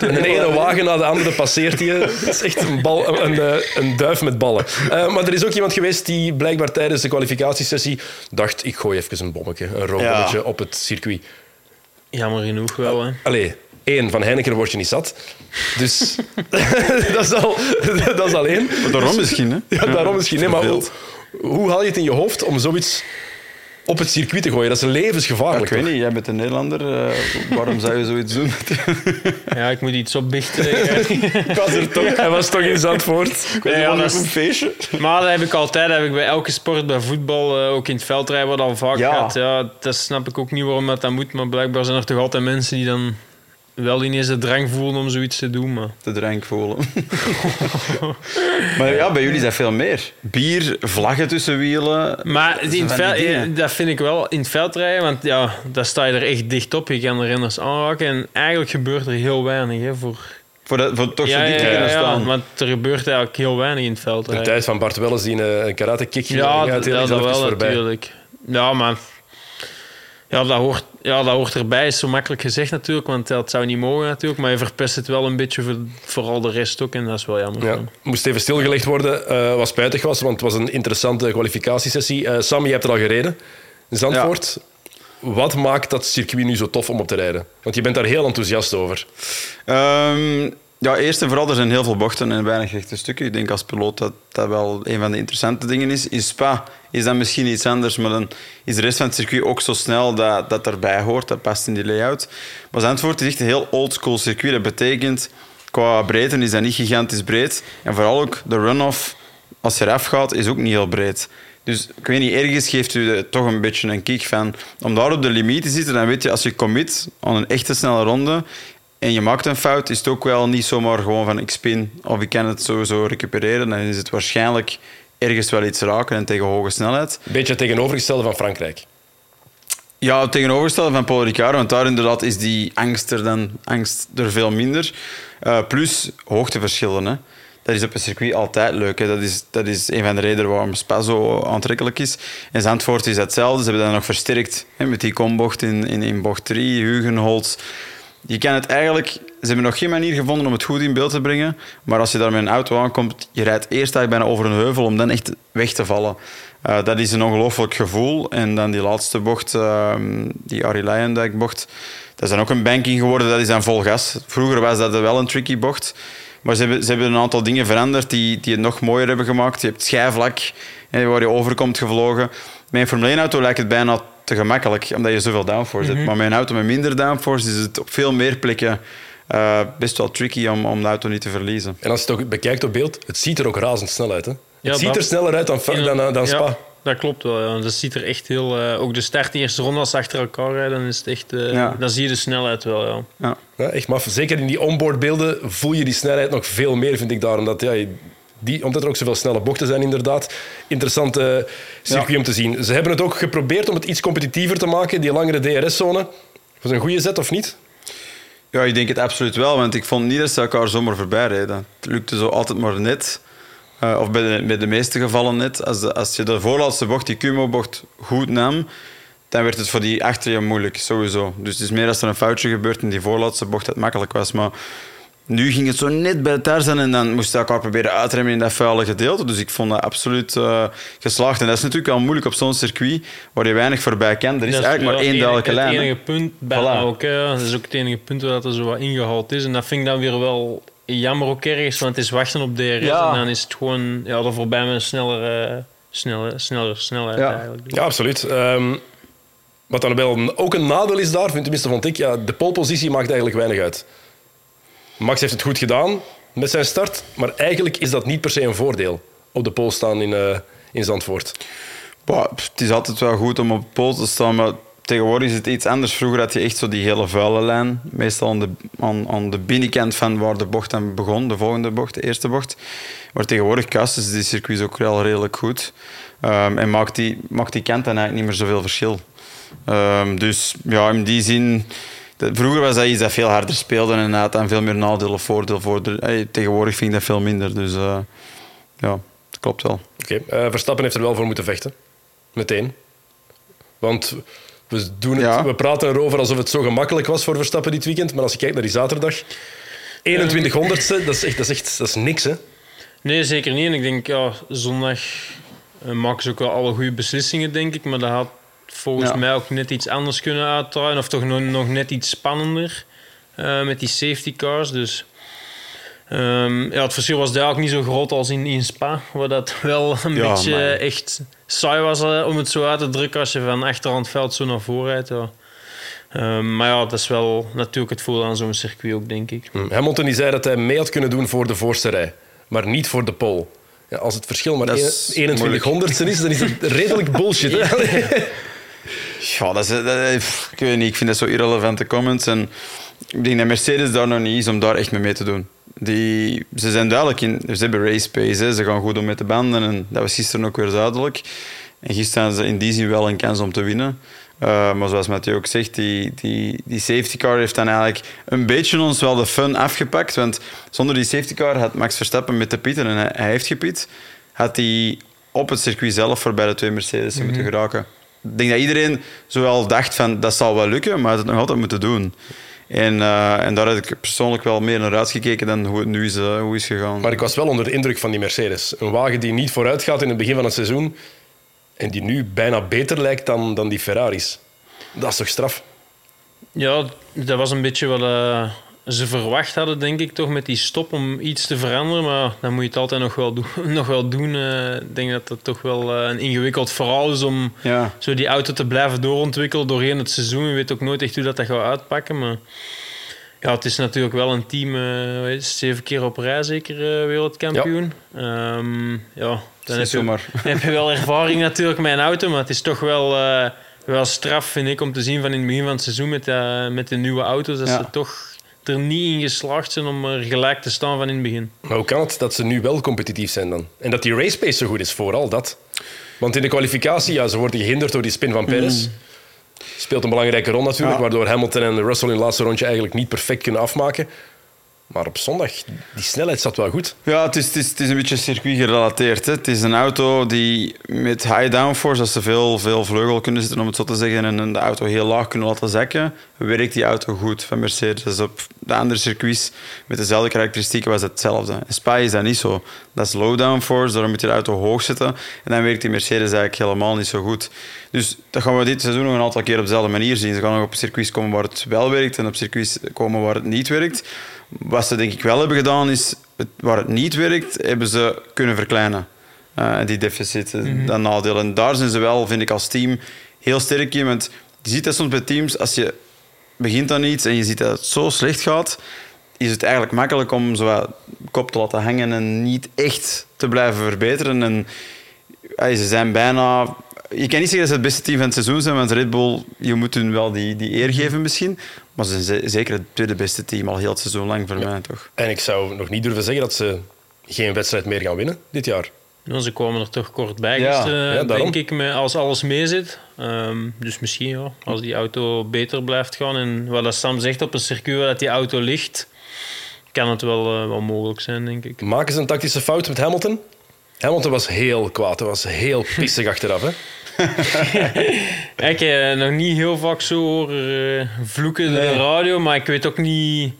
En de ene wagen na de andere passeert die. Het is echt een, bal, een, een, een duif met ballen. Eh, maar er is ook iemand geweest die blijkbaar tijdens de kwalificatiesessie dacht, ik gooi even een bommetje, een rookbommetje Ja. op het circuit. Jammer genoeg wel, hè. Allee, één, van Heineken word je niet zat. Dus [LAUGHS] dat, is al, dat is al één. Daarom misschien, hè? Ja, daarom misschien. Nee, maar hoe, hoe haal je het in je hoofd om zoiets op het circuit te gooien? Dat is Ja, levensgevaarlijk. ik weet toch? niet, jij bent een Nederlander. eh, waarom zou je zoiets doen? [LAUGHS] Ja, ik moet iets opbichten. [LAUGHS] Ik was er toch. Hij was toch in Zandvoort. Nee, ja, dat is- een feestje. Maar dat heb ik altijd, dat heb ik bij elke sport, bij voetbal, eh, ook in het veldrijden, wat al vaak Ja. gaat. Ja, dat snap ik ook niet waarom dat, dat moet, maar blijkbaar zijn er toch altijd mensen die dan wel ineens de drang voelen om zoiets te doen. Maar... Te drank voelen. [LAUGHS] maar ja, bij jullie is dat veel meer. Bier, vlaggen tussen wielen. Maar Dat in veld, die eh, dat vind ik wel in het veldrijden, want ja, daar sta je er echt dicht op. Je kan de renners aanraken en eigenlijk gebeurt er heel weinig. Hè, voor... Voor, dat, voor toch zo ja, te ja, staan. want er gebeurt eigenlijk heel weinig in het De veldrijden. tijd van Bart Welles die een, een karate kick ging Ja, dat, dat, is dat even wel voorbij. natuurlijk. Ja, maar ja, dat, hoort, ja, dat hoort erbij. Is zo makkelijk gezegd natuurlijk, want dat zou niet mogen natuurlijk. Maar je verpest het wel een beetje voor vooral de rest ook. En dat is wel jammer. Ja. Moest even stilgelegd worden, uh, wat spijtig was, want het was een interessante kwalificatiesessie. Uh, Sam, je hebt er al gereden in Zandvoort. Wat maakt dat circuit nu zo tof om op te rijden? Want je bent daar heel enthousiast over. Um, ja, eerst en vooral, er zijn heel veel bochten en weinig rechte stukken. Ik denk als piloot dat dat wel een van de interessante dingen is. In Spa is dat misschien iets anders, maar dan is de rest van het circuit ook zo snel dat dat erbij hoort. Dat past in die layout. Maar Zandvoort is echt een heel oldschool circuit. Dat betekent, qua breedte is dat niet gigantisch breed. En vooral ook de run-off, als je eraf gaat, is ook niet heel breed. Dus ik weet niet, ergens geeft u toch een beetje een kick van om daar op de limiet te zitten. Dan weet je, als je commit aan een echte snelle ronde, en je maakt een fout, is het ook wel niet zomaar gewoon van ik spin of ik kan het sowieso recupereren. Dan is het waarschijnlijk ergens wel iets raken en tegen hoge snelheid. Beetje tegenovergestelde van Frankrijk. Ja, het tegenovergestelde van Paul Ricard, want daar inderdaad is die angst er, dan, angst er veel minder. Uh, plus hoogteverschillen. Hè. Dat is op een circuit altijd leuk. Hè. Dat, is, dat is een van de redenen waarom Spa zo aantrekkelijk is. In Zandvoort is hetzelfde. Ze hebben dat nog versterkt hè, met die kombocht in, in, in bocht 3, Hugenholz je kan het eigenlijk... Ze hebben nog geen manier gevonden om het goed in beeld te brengen. Maar als je daar met een auto aankomt, je rijdt eerst eigenlijk bijna over een heuvel om dan echt weg te vallen. Uh, dat is een ongelooflijk gevoel. En dan die laatste bocht, uh, die Arie Leijendijk bocht, dat is dan ook een banking geworden. Dat is dan vol gas. Vroeger was dat wel een tricky bocht. Maar ze hebben, ze hebben een aantal dingen veranderd die, die het nog mooier hebben gemaakt. Je hebt schijfvlak, waar je overkomt gevlogen. Een Formule 1-auto lijkt het bijna te gemakkelijk, omdat je zoveel downforce hebt. Mhm. Maar met een auto met minder downforce is het op veel meer plekken uh, best wel tricky om, om de auto niet te verliezen. En als je het ook bekijkt op beeld, het ziet er ook razendsnel uit. Hè? Ja, het ziet er sneller uit dan, dan, dan Spa. Ja, dat klopt wel. Ja. Dat ziet er echt heel... Uh, ook de start de eerste ronde als ze achter elkaar rijden, dan is het echt... Uh, Dan zie je de snelheid wel, ja. ja. ja echt maf. Zeker in die onboardbeelden voel je die snelheid nog veel meer, vind ik daar. Omdat ja, die, omdat er ook zoveel snelle bochten zijn, inderdaad. Interessante circuit om te zien. Ze hebben het ook geprobeerd om het iets competitiever te maken, die langere DRS-zone. Was een goede zet of niet? Ja, ik denk het absoluut wel, want ik vond niet dat ze elkaar zomaar voorbij reden. Het lukte zo altijd maar net. Uh, of bij de, bij de meeste gevallen net. Als, de, als je de voorlaatste bocht, die Kumo-bocht, goed nam, dan werd het voor die achter je moeilijk, sowieso. Dus het is meer als er een foutje gebeurt in die voorlaatste bocht dat het makkelijk was. Maar nu ging het zo net bij het zijn en dan moesten we elkaar proberen uitremmen in dat vuile gedeelte. Dus ik vond dat absoluut uh, geslaagd. En dat is natuurlijk wel moeilijk op zo'n circuit waar je weinig voorbij kan. Er is, eigenlijk maar één duidelijke lijn. Het enige punt bijna ook. Dat is ook het enige punt waar dat er zo wat ingehaald is. En dat vind ik dan weer wel jammer ook ergens, want het is wachten op DRS. Ja. En dan is het gewoon ja, er voorbij met een snellere, snellere, snellere snelheid ja. eigenlijk. Ja, absoluut. Um, wat dan wel ook een nadeel is daar, tenminste vond ik, ja, de polepositie maakt eigenlijk weinig uit. Max heeft het goed gedaan met zijn start, maar eigenlijk is dat niet per se een voordeel op de pool staan in, uh, in Zandvoort. Het is altijd wel goed om op de te staan, maar tegenwoordig is het iets anders. Vroeger had je echt zo die hele vuile lijn, meestal aan de, aan, aan de binnenkant van waar de bocht dan begon, de volgende bocht, de eerste bocht. Maar tegenwoordig kasten ze die circuits ook wel redelijk goed. Um, en maakt die, maakt die kant dan eigenlijk niet meer zoveel verschil. Um, dus ja, in die zin Vroeger was dat iets dat veel harder speelde en had dan veel meer nadeel of voordeel voor. De, tegenwoordig vind ik dat veel minder. Dus uh, ja, dat klopt wel. Oké, okay. uh, Verstappen heeft er wel voor moeten vechten. Meteen. Want we, doen het, we praten erover alsof het zo gemakkelijk was voor Verstappen dit weekend. Maar als je kijkt naar die zaterdag, 21 honderdste, dat is echt, dat is echt dat is niks. Hè? Nee, zeker niet. En ik denk, ja, zondag uh, maken ze ook wel alle goede beslissingen, denk ik. Maar dat had volgens mij ook net iets anders kunnen uitdraaien. Of toch nog, nog net iets spannender uh, met die safety cars. Dus um, ja, het verschil was daar ook niet zo groot als in, in Spa. Waar dat [LAUGHS] wel een ja, beetje echt saai was uh, om het zo uit te drukken als je van achterhand veld zo naar voren rijdt. Ja. Um, maar ja, dat is wel natuurlijk het voordeel aan zo'n circuit ook, denk ik. Hmm. Hamilton die zei dat hij mee had kunnen doen voor de voorste rij, maar niet voor de pole. Ja, als het verschil maar 21 honderdste is, dan is het [LAUGHS] redelijk bullshit. [LAUGHS] Ja, dat is, dat, ik weet niet, ik vind dat zo irrelevante comments. En ik denk dat Mercedes daar nog niet is om daar echt mee mee te doen. Die, ze zijn duidelijk in, ze hebben race pace, hè. ze gaan goed om met de banden en dat was gisteren ook weer duidelijk. En gisteren hadden ze in die zin wel een kans om te winnen. Uh, maar zoals Mathieu ook zegt, die, die, die safety car heeft dan eigenlijk een beetje ons wel de fun afgepakt. Want zonder die safety car had Max Verstappen met de pitten en hij, hij heeft gepit, had hij op het circuit zelf voorbij de twee Mercedes mm -hmm. moeten geraken. Ik denk dat iedereen zowel dacht van dat zal wel lukken, maar het nog altijd moeten doen. En, uh, en daar heb ik persoonlijk wel meer naar uitgekeken dan hoe het nu is, uh, hoe is gegaan. Maar ik was wel onder de indruk van die Mercedes. Een wagen die niet vooruit gaat in het begin van het seizoen en die nu bijna beter lijkt dan, dan die Ferraris. Dat is toch straf? Ja, dat was een beetje wat uh, ze verwacht hadden, denk ik, toch met die stop om iets te veranderen. Maar dan moet je het altijd nog wel, doen. [LAUGHS] nog wel doen. Uh, ik denk dat dat toch wel uh, een ingewikkeld verhaal is om ja. zo die auto te blijven doorontwikkelen doorheen het seizoen. Je weet ook nooit echt hoe dat, dat gaat uitpakken. Maar ja, het is natuurlijk wel een team, uh, zeven keer op rij zeker wereldkampioen. Ja. Um, ja, dan heb je, [LAUGHS] heb je wel ervaring [LAUGHS] natuurlijk met een auto, maar het is toch wel wel straf, vind ik, om te zien van in het begin van het seizoen met, uh, met de nieuwe auto's, dat ja. ze toch er niet in geslaagd zijn om er gelijk te staan van in het begin. Maar hoe kan het dat ze nu wel competitief zijn dan? En dat die race pace zo goed is, vooral dat. Want in de kwalificatie, ja, ze worden gehinderd door die spin van Perez. Mm. Speelt een belangrijke rol natuurlijk, ja. waardoor Hamilton en Russell in het laatste rondje eigenlijk niet perfect kunnen afmaken. Maar op zondag, die snelheid zat wel goed. Ja, het is, het is, het is een beetje circuit gerelateerd. Hè. Het is een auto die met high downforce, als ze veel, veel vleugel kunnen zitten, om het zo te zeggen, en de auto heel laag kunnen laten zakken, werkt die auto goed van Mercedes. Dus op de andere circuits met dezelfde karakteristieken was het hetzelfde. In Spa is dat niet zo. Dat is low downforce, daarom moet je de auto hoog zetten. En dan werkt die Mercedes eigenlijk helemaal niet zo goed. Dus dat gaan we dit seizoen nog een aantal keer op dezelfde manier zien. Ze gaan nog op circuits komen waar het wel werkt en op circuits komen waar het niet werkt. Wat ze denk ik wel hebben gedaan is, waar het niet werkt, hebben ze kunnen verkleinen. Uh, die deficit, mm -hmm. dat nadeel. En daar zijn ze wel, vind ik, als team heel sterk in. Want je ziet dat soms bij teams, als je begint aan iets en je ziet dat het zo slecht gaat, is het eigenlijk makkelijk om zo kop te laten hangen en niet echt te blijven verbeteren. En ze zijn bijna je kan niet zeggen dat ze het beste team van het seizoen zijn, want Red Bull, je moet hun wel die, die eer geven misschien. Maar ze zijn zeker het tweede beste team al heel het seizoen lang voor ja. mij, toch? En ik zou nog niet durven zeggen dat ze geen wedstrijd meer gaan winnen dit jaar. Ja, ze komen er toch kort bij, ja. Gisteren, ja, denk ik, als alles meezit. Um, dus misschien, ja, als die auto beter blijft gaan. En wat Sam zegt op een circuit waar die auto ligt, kan het wel, uh, wel mogelijk zijn, denk ik. Maken ze een tactische fout met Hamilton? Hamilton was heel kwaad, hij was heel pissig achteraf. Hè? [LAUGHS] ik heb nog niet heel vaak zo horen uh, vloeken in de radio, maar ik weet ook niet.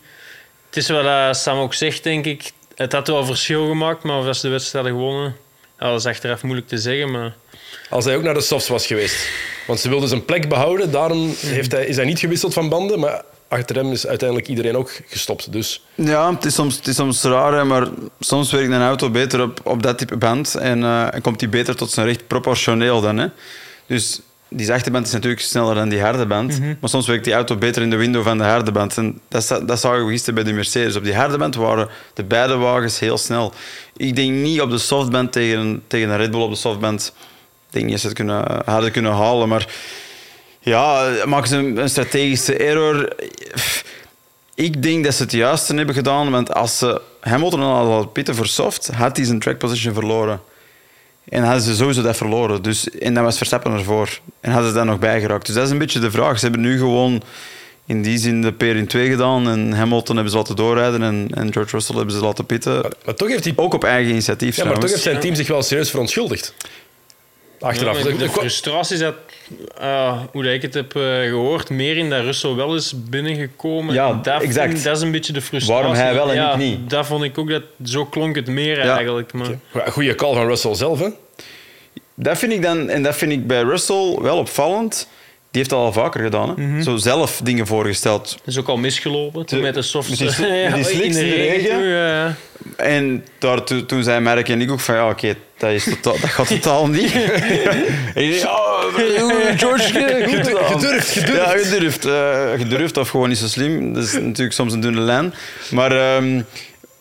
Het is wat Sam ook zegt, denk ik. Het had wel verschil gemaakt, maar of ze de wedstrijd gewonnen, ja, dat is achteraf moeilijk te zeggen. Maar... Als hij ook naar de softs was geweest. Want ze wilden zijn plek behouden, daarom heeft hij, is hij niet gewisseld van banden. Maar achter hem is uiteindelijk iedereen ook gestopt. Dus. Ja, het is soms, het is soms raar, hè, maar soms werkt een auto beter op, op dat type band en, uh, en komt hij beter tot zijn recht proportioneel dan. Hè. Dus die zachte band is natuurlijk sneller dan die harde band, mm -hmm. maar soms werkt die auto beter in de window van de harde band. En dat, dat zagen we gisteren bij de Mercedes. Op die harde band waren de beide wagens heel snel. Ik denk niet op de softband tegen, tegen een Red Bull op de softband. Ik denk niet dat ze het kunnen, hadden kunnen halen, maar ja, maken ze een, een strategische error? Ik denk dat ze het juiste hebben gedaan, want als ze Hamilton hadden pitten voor soft, had hij zijn track position verloren. En hadden ze sowieso dat verloren. Dus, en dan was Verstappen ervoor. En hadden ze dat nog bijgeraakt. Dus dat is een beetje de vraag. Ze hebben nu gewoon in die zin de peer in twee gedaan. En Hamilton hebben ze laten doorrijden. En, en George Russell hebben ze laten pitten. Maar, maar toch heeft hij... Ook op eigen initiatief Ja, maar toch heeft zijn team zich wel serieus verontschuldigd. Achteraf. Ja, de frustratie zat, uh, hoe ik het heb uh, gehoord, meer in dat Russell wel is binnengekomen. Ja, dat, exact. Vind, dat is een beetje de frustratie. Waarom hij wel en ja, ik niet. Dat vond ik ook, dat, zo klonk het meer Ja. eigenlijk. Maar, Okay. Goeie call van Russell zelf, hè? Dat vind ik dan, en dat vind ik bij Russell wel opvallend. Die heeft dat al vaker gedaan. Hè? Mhm. Zo zelf dingen voorgesteld. Dat is ook al misgelopen toen De- met de soft met die [LAUGHS] sli- ja, met die in slicks de in de regen. regen. toen, ja. En daar, to- toen zei Merk en ik ook van ja, oké, dat, is totaal- dat gaat totaal [LAUGHS] niet. [LAUGHS] en ik oh, George, goed gedaan. gedurfd, gedurfd. Ja, gedurfd. eh, gedurfd of gewoon niet zo slim. Dat is natuurlijk soms een dunne lijn. Maar, ehm,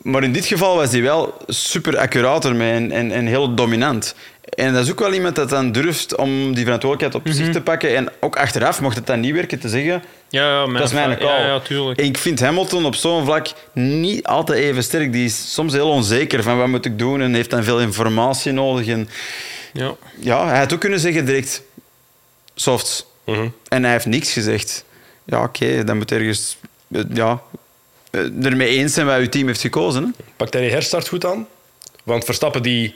maar in dit geval was hij wel super accuraat ermee en, en, en heel dominant. En dat is ook wel iemand dat dan durft om die verantwoordelijkheid op zich te pakken. En ook achteraf, mocht het dan niet werken, te zeggen... Ja, ja, Dat is mijn call. Ja, ja, tuurlijk. Ik vind Hamilton op zo'n vlak niet altijd even sterk. Die is soms heel onzeker van wat moet ik doen en heeft dan veel informatie nodig. En Ja. ja, hij had ook kunnen zeggen direct softs. Mhm. En hij heeft niks gezegd. Ja, oké, dan moet ergens eh, ja, eh, ermee eens zijn wat uw team heeft gekozen. Hè? Pakt hij die herstart goed aan? Want Verstappen die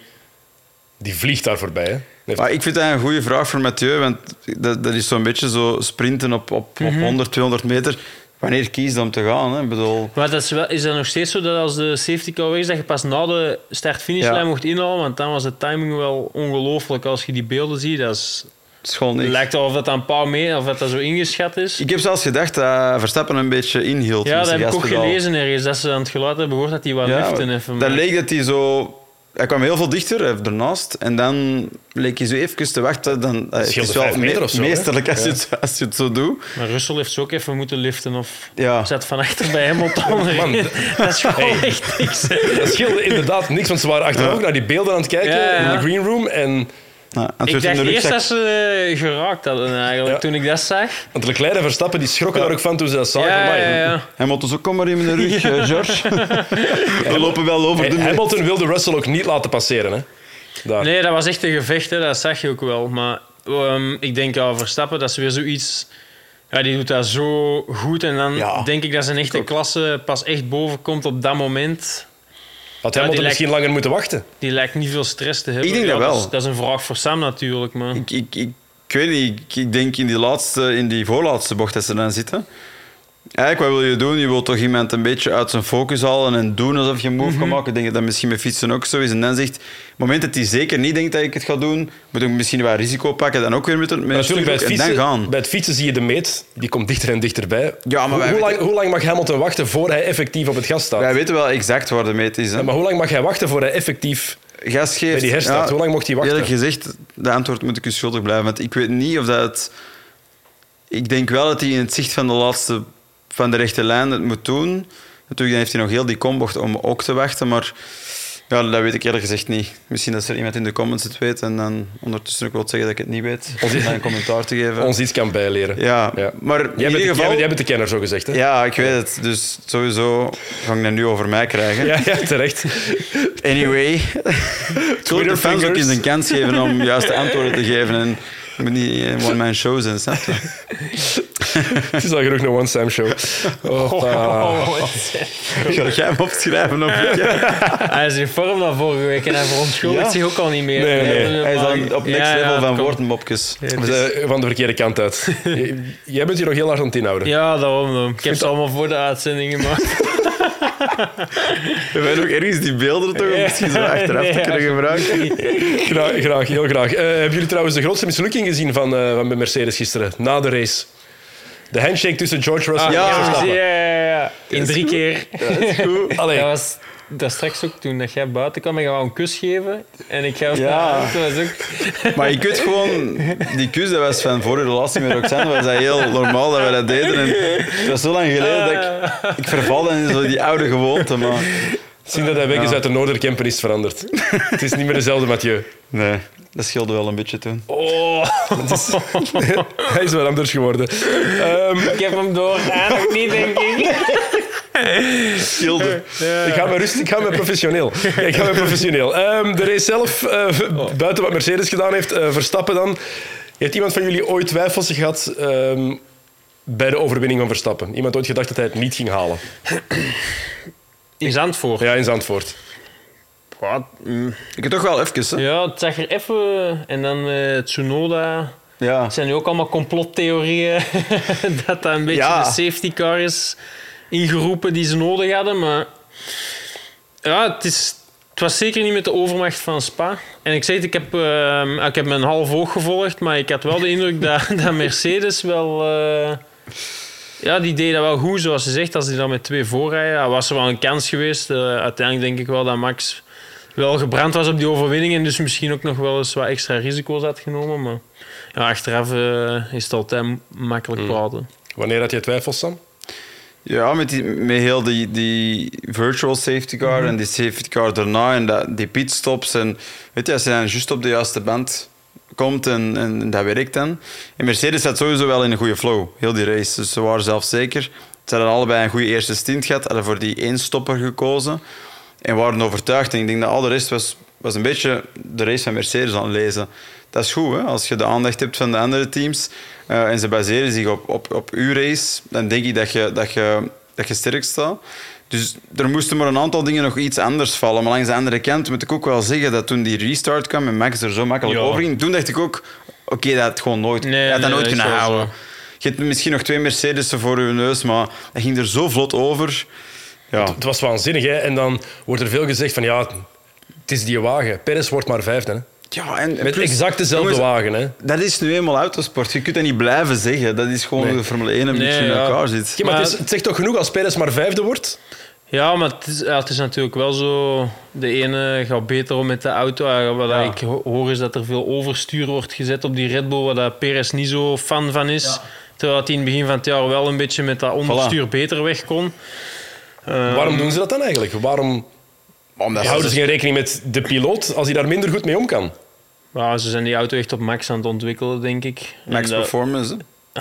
Die vliegt daar voorbij. Hè? Heeft- Maar ik vind dat een goede vraag voor Mathieu, want dat, dat is zo'n beetje zo sprinten op, op, Mhm. op 100, 200 meter. Wanneer kies je om te gaan? Hè? Bedoel, Maar dat is, wel, is dat nog steeds zo dat als de safety car weg is, dat je pas na de start-finishlijn Ja. mocht inhalen? Want dan was de timing wel ongelooflijk. Als je die beelden ziet, dat is, het lijkt wel of dat een paar meter, of dat, dat zo ingeschat is. Ik heb zelfs gedacht dat Verstappen een beetje inhield. ja, dat heb ik ook gelezen ergens, dat ze aan het geluid hebben gehoord dat hij wat Ja, liften even. Dan maar- leek dat hij zo... Hij kwam heel veel dichter, hij ernaast. En dan leek hij zo even te wachten. Dan, eh, het is wel me- zo, hè? meesterlijk als, Ja. je het, als je het zo doet. Maar Russell heeft ze ook even moeten liften of Ja. zat van achter bij Hamilton. Man, [LAUGHS] dat is gewoon Hey. echt niks. Dat scheelde inderdaad niks, want ze waren achteraf ook naar die beelden aan het kijken Ja, ja. in de green room. En Ja, Ik dacht de eerst dat ze eh, geraakt hadden eigenlijk, Ja. toen ik dat zag. want Leclerc en Verstappen die schrokken daar ook van toen ze dat zagen. Ja, ja, ja. Hamilton zo, kom maar in mijn rug, [LAUGHS] eh, George. We lopen wel over Hey, de meet. Hamilton wilde Russell ook niet laten passeren. Hè? Daar. Nee, dat was echt een gevecht, hè. dat zag je ook wel. Maar ehm, ik denk aan Verstappen, dat is weer zoiets... Ja, die doet dat zo goed. En dan Ja. denk ik dat zijn echte klasse pas echt boven komt op dat moment. Had Hamilton lijkt- misschien langer moeten wachten. Die lijkt niet veel stress te hebben. Ik denk Ja, dat wel. is, dat is een vraag voor Sam natuurlijk, maar... Ik, ik, ik, ik weet niet, ik, ik denk in die, laatste, in die voorlaatste bocht dat ze dan zitten. Eigenlijk, wat wil je doen? Je wilt toch iemand een beetje uit zijn focus halen en doen alsof je een move Mhm. kan maken. Ik denk dat dat misschien met fietsen ook zo is. En dan zegt, op het moment dat hij zeker niet denkt dat ik het ga doen, moet ik misschien wat risico pakken. Dan ook weer met een, met natuurlijk, bij het, fietsen, dan gaan. bij het fietsen zie je de meet. Die komt dichter en dichterbij. Ja, maar hoe, lang, weten- hoe lang mag Hamilton wachten voor hij effectief op het gas staat? Wij weten wel exact waar de meet is. Hè. Ja, maar hoe lang mag hij wachten voor hij effectief... gas geeft. Bij die herstart, hoe lang mocht hij wachten? Eerlijk gezegd, de antwoord moet ik u schuldig blijven. Want ik weet niet of dat het... Ik denk wel dat hij in het zicht van de laatste... van de rechte lijn het moet doen. Natuurlijk dan heeft hij nog heel die kombocht om ook te wachten, maar... Ja, dat weet ik eerlijk gezegd niet. Misschien dat er iemand in de comments het weet en dan ondertussen ook wil zeggen dat ik het niet weet. [LAUGHS] Dan een commentaar te geven. ons iets kan bijleren. Ja, Ja. maar in Jij, bent ieder jij, geval... jij bent de kenner, zo gezegd. Hè? Ja, ik weet het. Dus sowieso ga ik dat nu over mij krijgen. ja, ja, terecht. Anyway, [LAUGHS] ik wil de fans ook eens een kans geven om juiste antwoorden te geven. En moet niet one-man show zijn, snap je? [LAUGHS] Het is al genoeg een one-Sam show. Oh, ah. Ga jij hem opschrijven? Ik? [LAUGHS] Hij is in vorm dan vorige week en hij verontschuldigt Ja? zich ook al niet meer. Nee, nee, nee. Hij is dan op next Ja, ja, level van kom. woordenmopjes. We zijn van de verkeerde kant uit. [LAUGHS] Jij bent hier nog heel hard aan het inhouden. Ja, daarom. dan. Ik heb ze allemaal voor de uitzending gemaakt. We hebben ook ergens die beelden toch om misschien zo achteraf te kunnen gebruiken. Graag, graag, heel graag. Eh, hebben jullie trouwens de grootste mislukking gezien van, eh, van Mercedes gisteren, na de race? De handshake tussen George Russell ja. en ja, Verstappen. ja, ja. In drie keer. Allee, Dat was dat straks ook toen dat jij buiten kwam en je wou een kus geven. En ik gaf Ja. dat was ook... [LAUGHS] Maar ik weet gewoon, die kus dat was van voor de relatie met Roxanne, was dat heel normaal dat we dat deden. En het was zo lang geleden dat ik, ik verval dan in zo die oude gewoonte. Maar zien dat hij weg is uit de Noorderkempen is veranderd. Het is niet meer dezelfde Mathieu. nee, dat scheelde wel een beetje toen. Oh, [LAUGHS] Hij is wel anders geworden. Ehm, ik heb hem door. Hij nog niet, denk ik. Scheelde. ik ga maar rustig, ik ga maar professioneel. Ik ga maar professioneel. Ehm, de race zelf, eh, buiten wat Mercedes gedaan heeft, eh, Verstappen dan. Heeft iemand van jullie ooit twijfels gehad ehm, bij de overwinning van Verstappen? Iemand ooit gedacht dat hij het niet ging halen? In Zandvoort. Ja, in Zandvoort. Mm, Ik heb toch wel even, hè? ja, het zag er even... En dan eh Tsunoda... Ja. Het zijn nu ook allemaal complottheorieën [LAUGHS] dat dat een beetje Ja. de safety car is ingeroepen die ze nodig hadden. Maar ja, het, is, het was zeker niet met de overmacht van Spa. En ik zeg het, ik heb, ehm, ik heb mijn half oog gevolgd, maar ik had wel de indruk [LAUGHS] dat, dat Mercedes wel... eh, ja, die deed dat wel goed, zoals ze zegt. Als die dan met twee voorrijden, ja, was er wel een kans geweest. Eh, uiteindelijk denk ik wel dat Max wel gebrand was op die overwinning en dus misschien ook nog wel eens wat extra risico's had genomen. Maar ja, achteraf eh, is het altijd makkelijk praten. Wanneer had je twijfels, Sam? Ja, met, die, met heel die, die virtual safety car en die safety car daarna en dat, die pitstops. En weet je, als je dan juist op de juiste band komt en, en dat werkt dan. En Mercedes zat sowieso wel in een goede flow, heel die race. Dus ze waren zelf zeker. Ze hadden allebei een goede eerste stint gehad, hadden voor die één stopper gekozen. En waren overtuigd. En ik denk dat al de rest was, was een beetje de race van Mercedes aan het lezen. Dat is goed, hè? als je de aandacht hebt van de andere teams eh, en ze baseren zich op, op, op uw race, dan denk ik dat je, dat je, dat je sterk staat. Dus er moesten maar een aantal dingen nog iets anders vallen. Maar langs de andere kant moet ik ook wel zeggen dat toen die restart kwam en Max er zo makkelijk Ja. over ging, toen dacht ik ook, oké, dat had gewoon nooit, Nee, dat nee, nooit kunnen houden. Je hebt misschien nog twee Mercedes'en voor je neus, maar dat ging er zo vlot over. Ja, Het was waanzinnig, hè? En dan wordt er veel gezegd van ja, het is die wagen. Perez wordt maar vijfde. Hè? Ja en Met plus- exact dezelfde jongens, wagen. Hè? Dat is nu eenmaal autosport. Je kunt dat niet blijven zeggen. Dat is gewoon Nee. hoe de Formule 1 een Nee, beetje in ja. elkaar zit. Ja, maar Maar- het, is, het zegt toch genoeg als Perez maar vijfde wordt? Ja, maar het is, ja, het is natuurlijk wel zo. De ene gaat beter om met de auto. Wat Ja. ik ho- hoor is dat er veel overstuur wordt gezet op die Red Bull, waar dat Perez niet zo fan van is. Terwijl hij in het begin van het jaar wel een beetje met dat onderstuur beter weg kon. Eh, Waarom doen ze dat dan eigenlijk? Waarom Omdat ze- houden ze geen rekening met de piloot als hij daar minder goed mee om kan? ja, ze zijn die auto echt op max aan het ontwikkelen, denk ik. Max dat- Performance. [LAUGHS]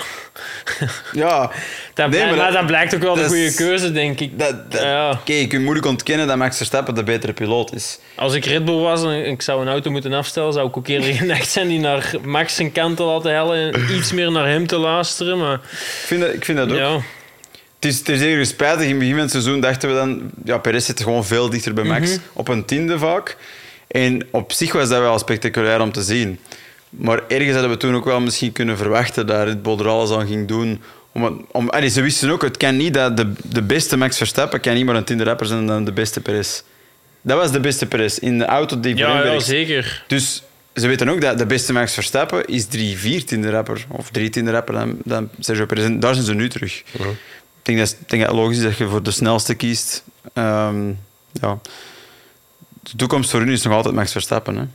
ja, Dat, Nee, blijkt- maar maar dat- dat blijkt ook wel de goede keuze, denk ik. dat, dat, Ja. Oké, je kunt moeilijk ontkennen dat Max Verstappen de betere piloot is. Als ik Red Bull was en ik zou een auto moeten afstellen, zou ik ook eerder [LAUGHS] geneigd zijn die naar Max zijn kant te laten hellen en iets meer naar hem te luisteren. Maar Ik vind dat, ik vind dat ook. ja, is, het is zeker spijtig. In het begin van het seizoen dachten we dan... Ja, Perez zit gewoon veel dichter bij Max. Mhm. Op een tiende vaak. En op zich was dat wel spectaculair om te zien. Maar ergens hadden we toen ook wel misschien kunnen verwachten dat Red Bull er alles aan ging doen. Om, om, allee, ze wisten ook, het kan niet dat de, de beste Max Verstappen kan niet maar een tiende rapper zijn dan de beste Perez. Dat was de beste Perez in de auto die ja, ja zeker. Dus ze weten ook dat de beste Max Verstappen is drie viertiende rapper. Of drie tiende rapper dan, dan Sergio Perez. Daar zijn ze nu terug. Denk dat, ik denk dat het logisch is dat je voor de snelste kiest. Ehm, ja. De toekomst voor hun is nog altijd Max Verstappen. Hè.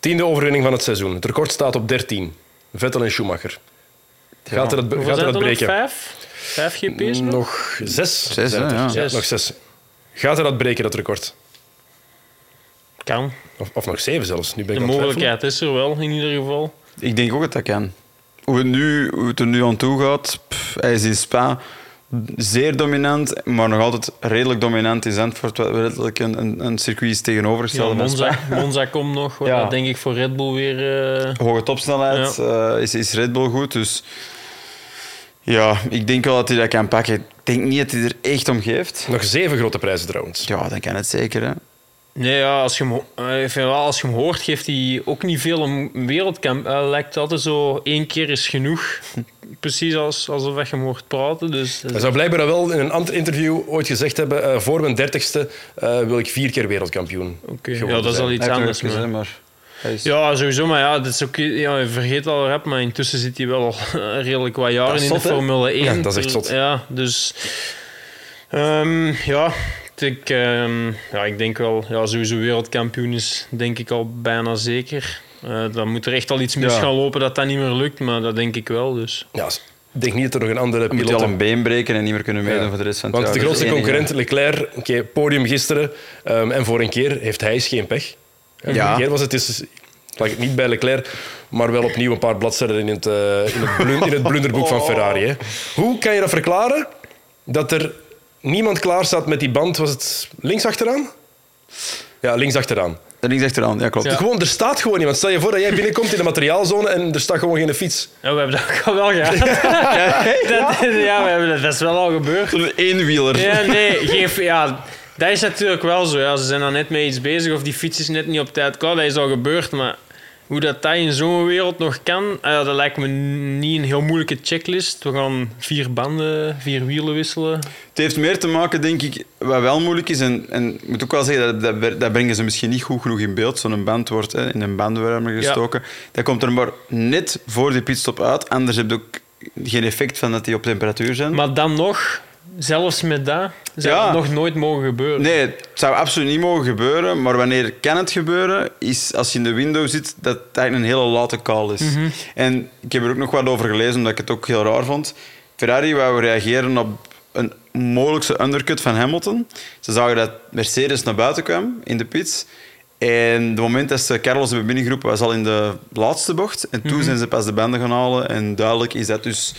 Tiende overwinning van het seizoen. Het record staat op 13. Vettel en Schumacher. Gaat er het, Hoeveel gaat er het er nog? breken? Vijf? Vijf GP's nog? Nog zes. Zes, hè, ja. Zes. nog zes. Gaat er dat breken, dat record? Kan. Of, of nog zeven zelfs. Nu ben ik De mogelijkheid is er wel, in ieder geval. Ik denk ook dat dat kan. Hoe het, nu, hoe het er nu aan toe gaat, pff, hij is in Spa zeer dominant, maar nog altijd redelijk dominant in Zandvoort, wat redelijk een, een, een circuit is Ja, tegenovergestelde van Monza. Monza komt nog, [LAUGHS] wat Ja. dat denk ik voor Red Bull weer... eh, Hoge topsnelheid eh, is, is Red Bull goed, dus ja, ik denk wel dat hij dat kan pakken. Ik denk niet dat hij er echt om geeft. Nog zeven grote prijzen trouwens. Ja, dan kan het zeker. Hè. Nee, ja, als je, hem, eh, ik vind wel, als je hem hoort, geeft hij ook niet veel om wereldkamp. Hij lijkt altijd zo één keer is genoeg. [LAUGHS] Precies als, alsof je hem hoort praten. Dus, Hij zou blijkbaar wel in een ander interview ooit gezegd hebben: eh, voor mijn dertigste eh, wil ik vier keer wereldkampioen. Oké, ja, dat is al iets anders. Maar. maar hij is- Ja, sowieso. Maar ja, dat is ook, ja, je vergeet al rap, maar intussen zit hij wel al [LAUGHS] redelijk wat jaren in zot, de? Formule 1. Ja, dat is echt zot. Ja, dus... ehm, ja, ik, ehm, ja, ik denk wel... Ja, sowieso wereldkampioen is denk ik al bijna zeker. Eh, dan moet er echt al iets mis Ja. gaan lopen dat dat niet meer lukt, maar dat denk ik wel. Dus. Ja, ik denk niet dat er nog een andere moet piloot hij al een been breken en niet meer kunnen meedoen Ja. voor de rest van het Want jaar. de is grootste concurrent, Leclerc, oké, podium gisteren. ehm, en voor een keer heeft hij eens geen pech. En Ja. Vorige keer was het, dus, lag het niet bij Leclerc, maar wel opnieuw een paar bladzijden in het, eh, in het, blun- in het [LAUGHS] blunderboek van Ferrari. Hè. Hoe kan je dat verklaren? Dat er niemand klaar staat met die band, was het links achteraan? Ja, links achteraan. Links achteraan, ja klopt. Ja. Gewoon, er staat gewoon iemand. Stel je voor dat jij binnenkomt in de materiaalzone en er staat gewoon geen fiets. Ja, we hebben dat ook al wel gehad. [LAUGHS] dat, ja, we hebben dat, dat is wel al gebeurd. Een eenwieler. Ja, nee, geen, ja, dat is natuurlijk wel zo. Ja. Ze zijn dan net mee iets bezig of die fiets is net niet op tijd klaar. Dat is al gebeurd, maar hoe dat, dat in zo'n wereld nog kan, eh, dat lijkt me niet een heel moeilijke checklist. We gaan vier banden, vier wielen wisselen. Het heeft meer te maken, denk ik, wat wel moeilijk is. En, en ik moet ook wel zeggen, dat, dat, dat brengen ze misschien niet goed genoeg in beeld. Zo'n band wordt hè, in een bandenwarmer gestoken. Dat komt er maar net voor de pitstop uit. Anders heb je ook geen effect van dat die op temperatuur zijn. Maar dan nog, zelfs met dat, zou Ja. het nog nooit mogen gebeuren. Nee, het zou absoluut niet mogen gebeuren. Maar wanneer kan het gebeuren, is als je in de window zit, dat het eigenlijk een hele late call is. En ik heb er ook nog wat over gelezen, omdat ik het ook heel raar vond. Ferrari wou reageren op een mogelijkse undercut van Hamilton. Ze zagen dat Mercedes naar buiten kwam in de pits. En het moment dat ze Carlos hebben binnengeroepen, was al in de laatste bocht. En toen zijn ze pas de banden gaan halen. En duidelijk is dat dus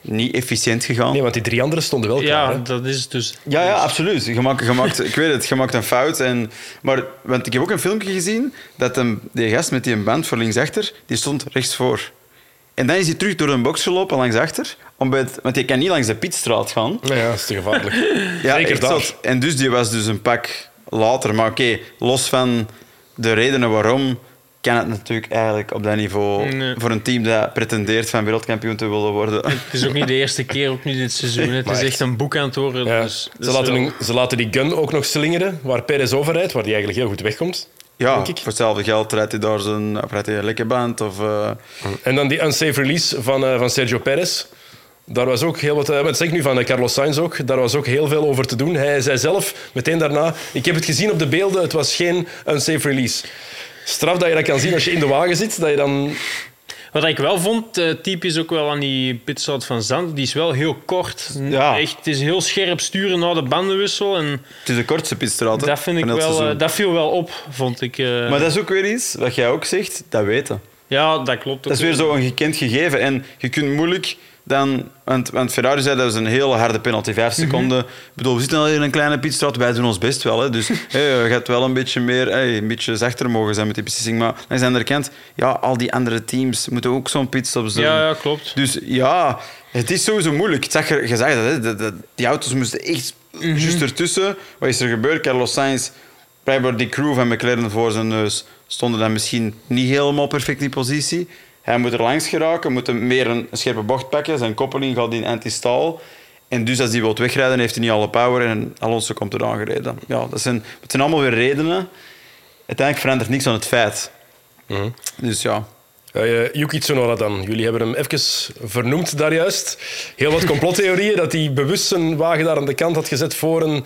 niet efficiënt gegaan. Nee, want die drie anderen stonden wel klaar. Ja, hè. dat is dus... Ja, ja, absoluut. Je maakt, je maakt, ik weet het, je maakt een fout. En, maar, want ik heb ook een filmpje gezien dat hem, die gast met die band voor linksachter, die stond rechtsvoor. En dan is hij terug door een box gelopen langsachter, om bij het, want je kan niet langs de pitstraat gaan. Ja, ja, dat is te gevaarlijk. [LAUGHS] Ja, Zeker zot. En dus die was dus een pak later. Maar oké, los van de redenen waarom, kan het natuurlijk eigenlijk op dat niveau Nee. voor een team dat pretendeert van wereldkampioen te willen worden. Het is ook niet de eerste keer, ook niet dit seizoen. Het Maar is echt. een boek aan het worden. Ja. Dus, ze, dus laten ze laten die gun ook nog slingeren, waar Perez overrijdt, waar die eigenlijk heel goed wegkomt. Ja, denk voor hetzelfde geld rijdt hij daar zijn, of rijdt hij een lekke band. Of, eh, En dan die unsafe release van, eh, van Sergio Perez. Daar was ook heel wat... eh, Dat zeg ik nu van eh, Carlos Sainz ook. Daar was ook heel veel over te doen. Hij zei zelf meteen daarna... Ik heb het gezien op de beelden, het was geen unsafe release. Straf dat je dat kan zien als je in de wagen zit, dat je dan... Wat ik wel vond, eh typisch ook wel aan die pitstop van Zand, die is wel heel kort. Ja. Echt, het is heel scherp sturen na de bandenwissel. En het is de kortste pitstraat dat, vind ik wel, eh, dat viel wel op, vond ik. eh. Maar dat is ook weer iets, wat jij ook zegt, dat weten. ja, dat klopt. ook Dat is weer zo'n gekend gegeven. En je kunt moeilijk dan... Want, want Ferrari zei dat is een hele harde penalty, vijf Mhm. seconden. Ik bedoel, we zitten al in een kleine pitstraat, wij doen ons best wel. Hè. Dus [LAUGHS] hey, je gaat wel een beetje meer, hey, een beetje zachter mogen zijn met die beslissing. Maar langs de andere kant, ja, al die andere teams moeten ook zo'n pitstop doen. Ja, ja, klopt. Dus ja, het is sowieso moeilijk. Zag je zag dat, hè. De- de- die auto's moesten echt Mhm. juist ertussen. Wat is er gebeurd? Carlos Sainz, blijkbaar die crew van McLaren voor zijn neus, stonden dan misschien niet helemaal perfect in positie. Hij moet er langs geraken, moet hem meer een scherpe bocht pakken. Zijn koppeling gaat in anti-stal. En dus als hij wil wegrijden, heeft hij niet alle power en Alonso komt er aangereden. Ja, dat zijn, het zijn allemaal weer redenen. Uiteindelijk verandert niks aan het feit. Mhm. Dus ja, Eh, Yuki Tsunoda dan. Jullie hebben hem even vernoemd daar juist. Heel wat complottheorieën dat hij bewust zijn wagen daar aan de kant had gezet voor een,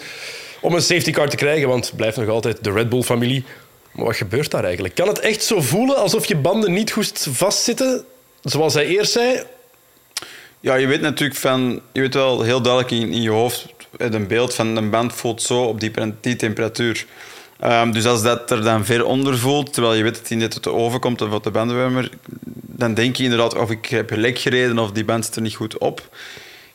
om een safety car te krijgen, want het blijft nog altijd de Red Bull-familie. Maar wat gebeurt daar eigenlijk? Kan het echt zo voelen alsof je banden niet goed vastzitten, zoals hij eerst zei? Ja, je weet natuurlijk van... Je weet wel heel duidelijk in, in je hoofd... het Een beeld van een band voelt zo op die, die temperatuur. Ehm, dus als dat er dan ver onder voelt, terwijl je weet dat hij net tot de oven komt of tot de bandenwarmer, dan denk je inderdaad of ik heb lek gereden of die band zit er niet goed op.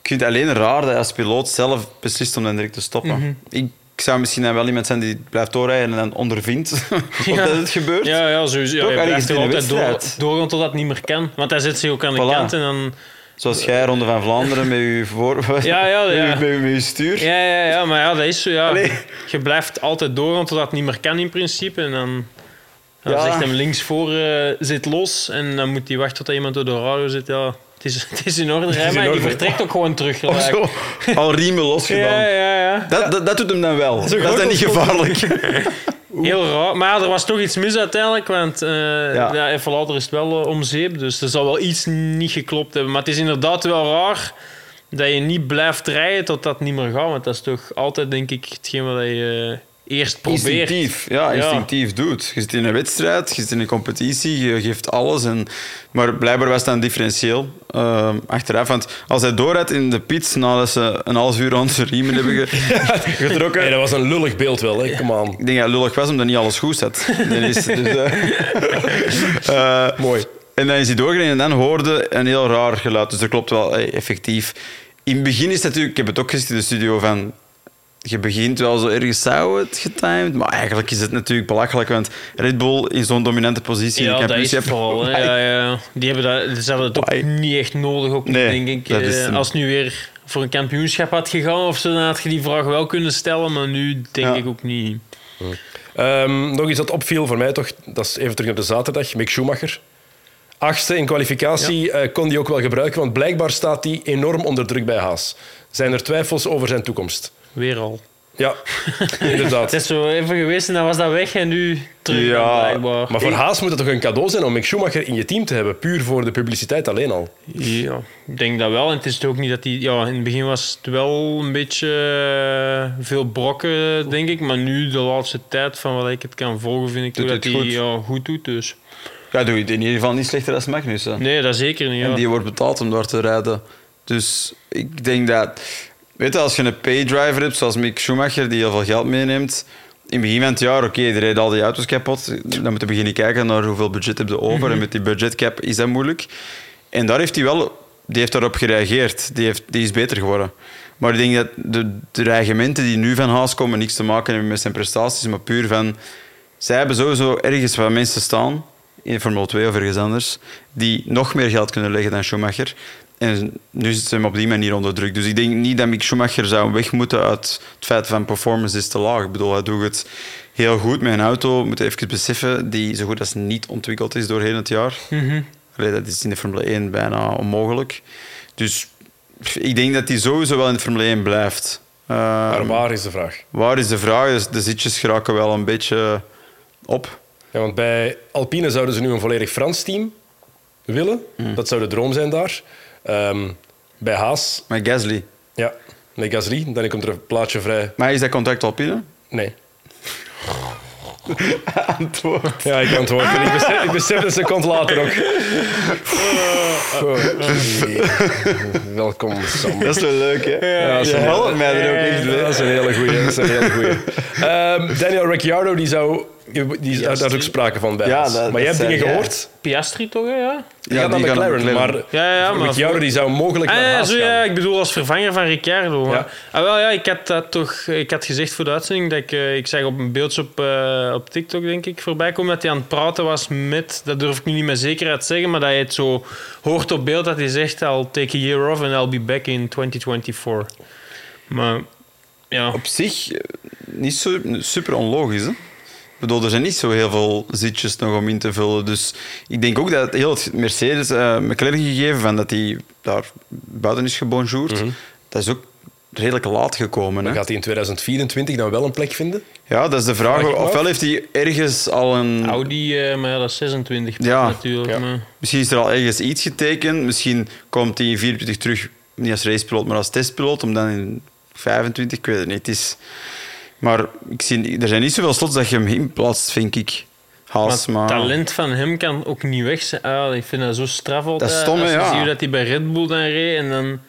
Ik vind het alleen raar dat je als piloot zelf beslist om dan direct te stoppen. Ik zou misschien dan wel iemand zijn die blijft doorrijden en dan ondervindt [LAUGHS] Ja. dat het gebeurt. Ja, ja, sowieso. Ja, Toch, je blijft er altijd door, doorgaan totdat het niet meer kan. Want hij zit zich ook aan de Voilà. kant en dan... Zoals jij, Ronde van Vlaanderen, met je, voor, [LAUGHS] Ja, ja, met je- ja. [LAUGHS] met je- met je stuur. Ja, ja, ja, maar ja, dat is zo. Ja. Allee. Je blijft altijd doorgaan totdat het niet meer kan in principe. En dan, dan Ja. zegt hem links voor eh, zit los. En dan moet hij wachten tot iemand door de radio zit. Ja, het is, het is in orde. is Hè, in maar die vertrekt ook gewoon terug. Of gelijk. zo. Al riemen [LAUGHS] losgedaan. Ja, ja, ja. Dat, dat, dat doet hem dan wel. Dat is, dan niet gevaarlijk. [LAUGHS] Heel raar. Maar er was toch iets mis uiteindelijk. Want eh Ja. ja. even later is het wel eh, om zeep. Dus er zal wel iets niet geklopt hebben. Maar het is inderdaad wel raar dat je niet blijft rijden totdat het niet meer gaat. Want dat is toch altijd, denk ik, hetgeen wat je eh, eerst probeert. Instinctief, ja, Ja. instinctief doet. Je zit in een wedstrijd, je zit in een competitie, je geeft alles. En, maar blijkbaar was dat een differentieel ehm, achteraf. Want als hij doorrijdt in de pits nadat ze een half uur aan zijn riemen hebben ge- [LAUGHS] getrokken... Hey, dat was een lullig beeld wel, hè? Come on. Ik denk dat het lullig was omdat niet alles goed zat. [LAUGHS] Dat is, dus, eh, [LAUGHS] eh, Mooi. En dan is hij doorgereden en dan hoorde een heel raar geluid. Dus dat klopt wel, eh, effectief. In het begin is het natuurlijk... Ik heb het ook gezien in de studio van... Je begint wel zo ergens zou het getimed, maar eigenlijk is het natuurlijk belachelijk, want Red Bull in zo'n dominante positie in Ja, de dat is kampioenschap... vooral. [LAUGHS] Ja, ja. Die hebben dat, ze hebben het ook niet echt nodig, ook niet, Nee, denk ik. dat is Eh. Als het nu weer voor een kampioenschap had gegaan of zo, dan had je die vraag wel kunnen stellen, maar nu denk Ja. ik ook niet. Ehm, nog iets dat opviel voor mij toch, dat is even terug naar de zaterdag, Mick Schumacher. Achtste in kwalificatie eh, kon die ook wel gebruiken, want blijkbaar staat hij enorm onder druk bij Haas. Zijn er twijfels over zijn toekomst? Weer al. Ja, inderdaad. [LAUGHS] Het is zo even geweest en dan was dat weg en nu terug Ja, blijkbaar. Maar voor Haas moet het toch een cadeau zijn om Mick Schumacher in je team te hebben, puur voor de publiciteit alleen al. Ja, ik denk dat wel. En het is toch ook niet dat hij... Ja, in het begin was het wel een beetje eh, veel brokken, denk ik. Maar nu, de laatste tijd, van wat ik het kan volgen, vind ik Doet dat het hij goed. ja, goed doet. Dus. Ja, doe je het in ieder geval niet slechter dan Magnussen. Nee, dat zeker niet. Ja. En die wordt betaald om daar te rijden. Dus ik denk dat... Weet je, als je een paydriver hebt, zoals Mick Schumacher, die heel veel geld meeneemt... In het begin van het jaar, oké, die rijdt al die auto's kapot. Dan moeten we beginnen kijken naar hoeveel budget heb je over. En met die budgetcap is dat moeilijk. En daar heeft hij wel... Die heeft daarop gereageerd. Die, heeft, die is beter geworden. Maar ik denk dat de, de dreigementen die nu van Haas komen niks te maken hebben met zijn prestaties, maar puur van... Zij hebben sowieso ergens waar mensen staan, in Formule 2 of ergens anders, die nog meer geld kunnen leggen dan Schumacher. En nu zit ze hem op die manier onder druk. Dus ik denk niet dat Mick Schumacher zou weg moeten uit het feit van performance is te laag. Ik bedoel, hij doet het heel goed met een auto. We moeten even beseffen, die zo goed als niet ontwikkeld is doorheen het jaar. Allee, dat is in de Formule 1 bijna onmogelijk. Dus ik denk dat hij sowieso wel in de Formule 1 blijft. Uh, Maar waar is de vraag? waar is de vraag? Dus de zitjes geraken wel een beetje op. Ja, want bij Alpine zouden ze nu een volledig Frans team willen. Dat zou de droom zijn daar. Ehm, bij Haas, Met Gasly. ja, met Gasly, dan komt er een plaatje vrij. Maar is dat contract al binnen? Nee. [LAUGHS] Antwoord. Ja, ik antwoord. En ik besef, ik besef een seconde later ook. Welkom, Sam. Dat is wel leuk, hè? Ja, dat is Je een- helpt mij er ook echt bij. Dat is een hele goeie. Dat is een hele goeie. Ehm, Daniel Ricciardo, die zou... Die, daar is ook sprake van bij Ja, ons. dat- Maar je dat hebt dingen jij. gehoord? Piastri toch, hè, ja? Die gaat naar McLaren, McLaren. maar... Ja, ja, maar... Ricciardo die zou mogelijk Ah, naar ja, Haas zo, gaan. ja, ik bedoel als vervanger van Ricciardo. Maar, Ja. ah, wel, ja, ik had dat toch... Ik had gezegd voor de uitzending dat ik... eh, ik zag op een beeldje op, eh, op TikTok, denk ik, voorbij komen dat hij aan het praten was met... Dat durf ik nu niet met zekerheid zeggen, maar dat je het zo hoort op beeld dat hij zegt I'll take a year off and I'll be back in 2024. Maar... Ja. Op zich eh, niet zo, super onlogisch, hè? Ik bedoel, er zijn niet zo heel veel zitjes nog om in te vullen. Dus ik denk ook dat heel het Mercedes eh McLaren gegeven van dat hij daar buiten is gebonjourd, dat is ook redelijk laat gekomen. Hè? Gaat hij in 2024 dan wel een plek vinden? Ja, dat is de vraag. Me Ofwel heeft hij ergens al een... Audi, eh, maar ja, dat is 26 Ja. natuurlijk. Ja. Maar, Misschien is er al ergens iets getekend. Misschien komt hij in 24 terug, niet als racepiloot, maar als testpiloot. Om dan in 25, ik weet het niet. Het is... Maar ik zie, er zijn niet zoveel slots dat je hem inplaatst, vind ik. Haas, Maar maar... het talent van hem kan ook niet weg zijn. Ah, ik vind dat zo straf altijd. Dat is stom, Als je ja. ziet hoe dat hij bij Red Bull dan reed en dan...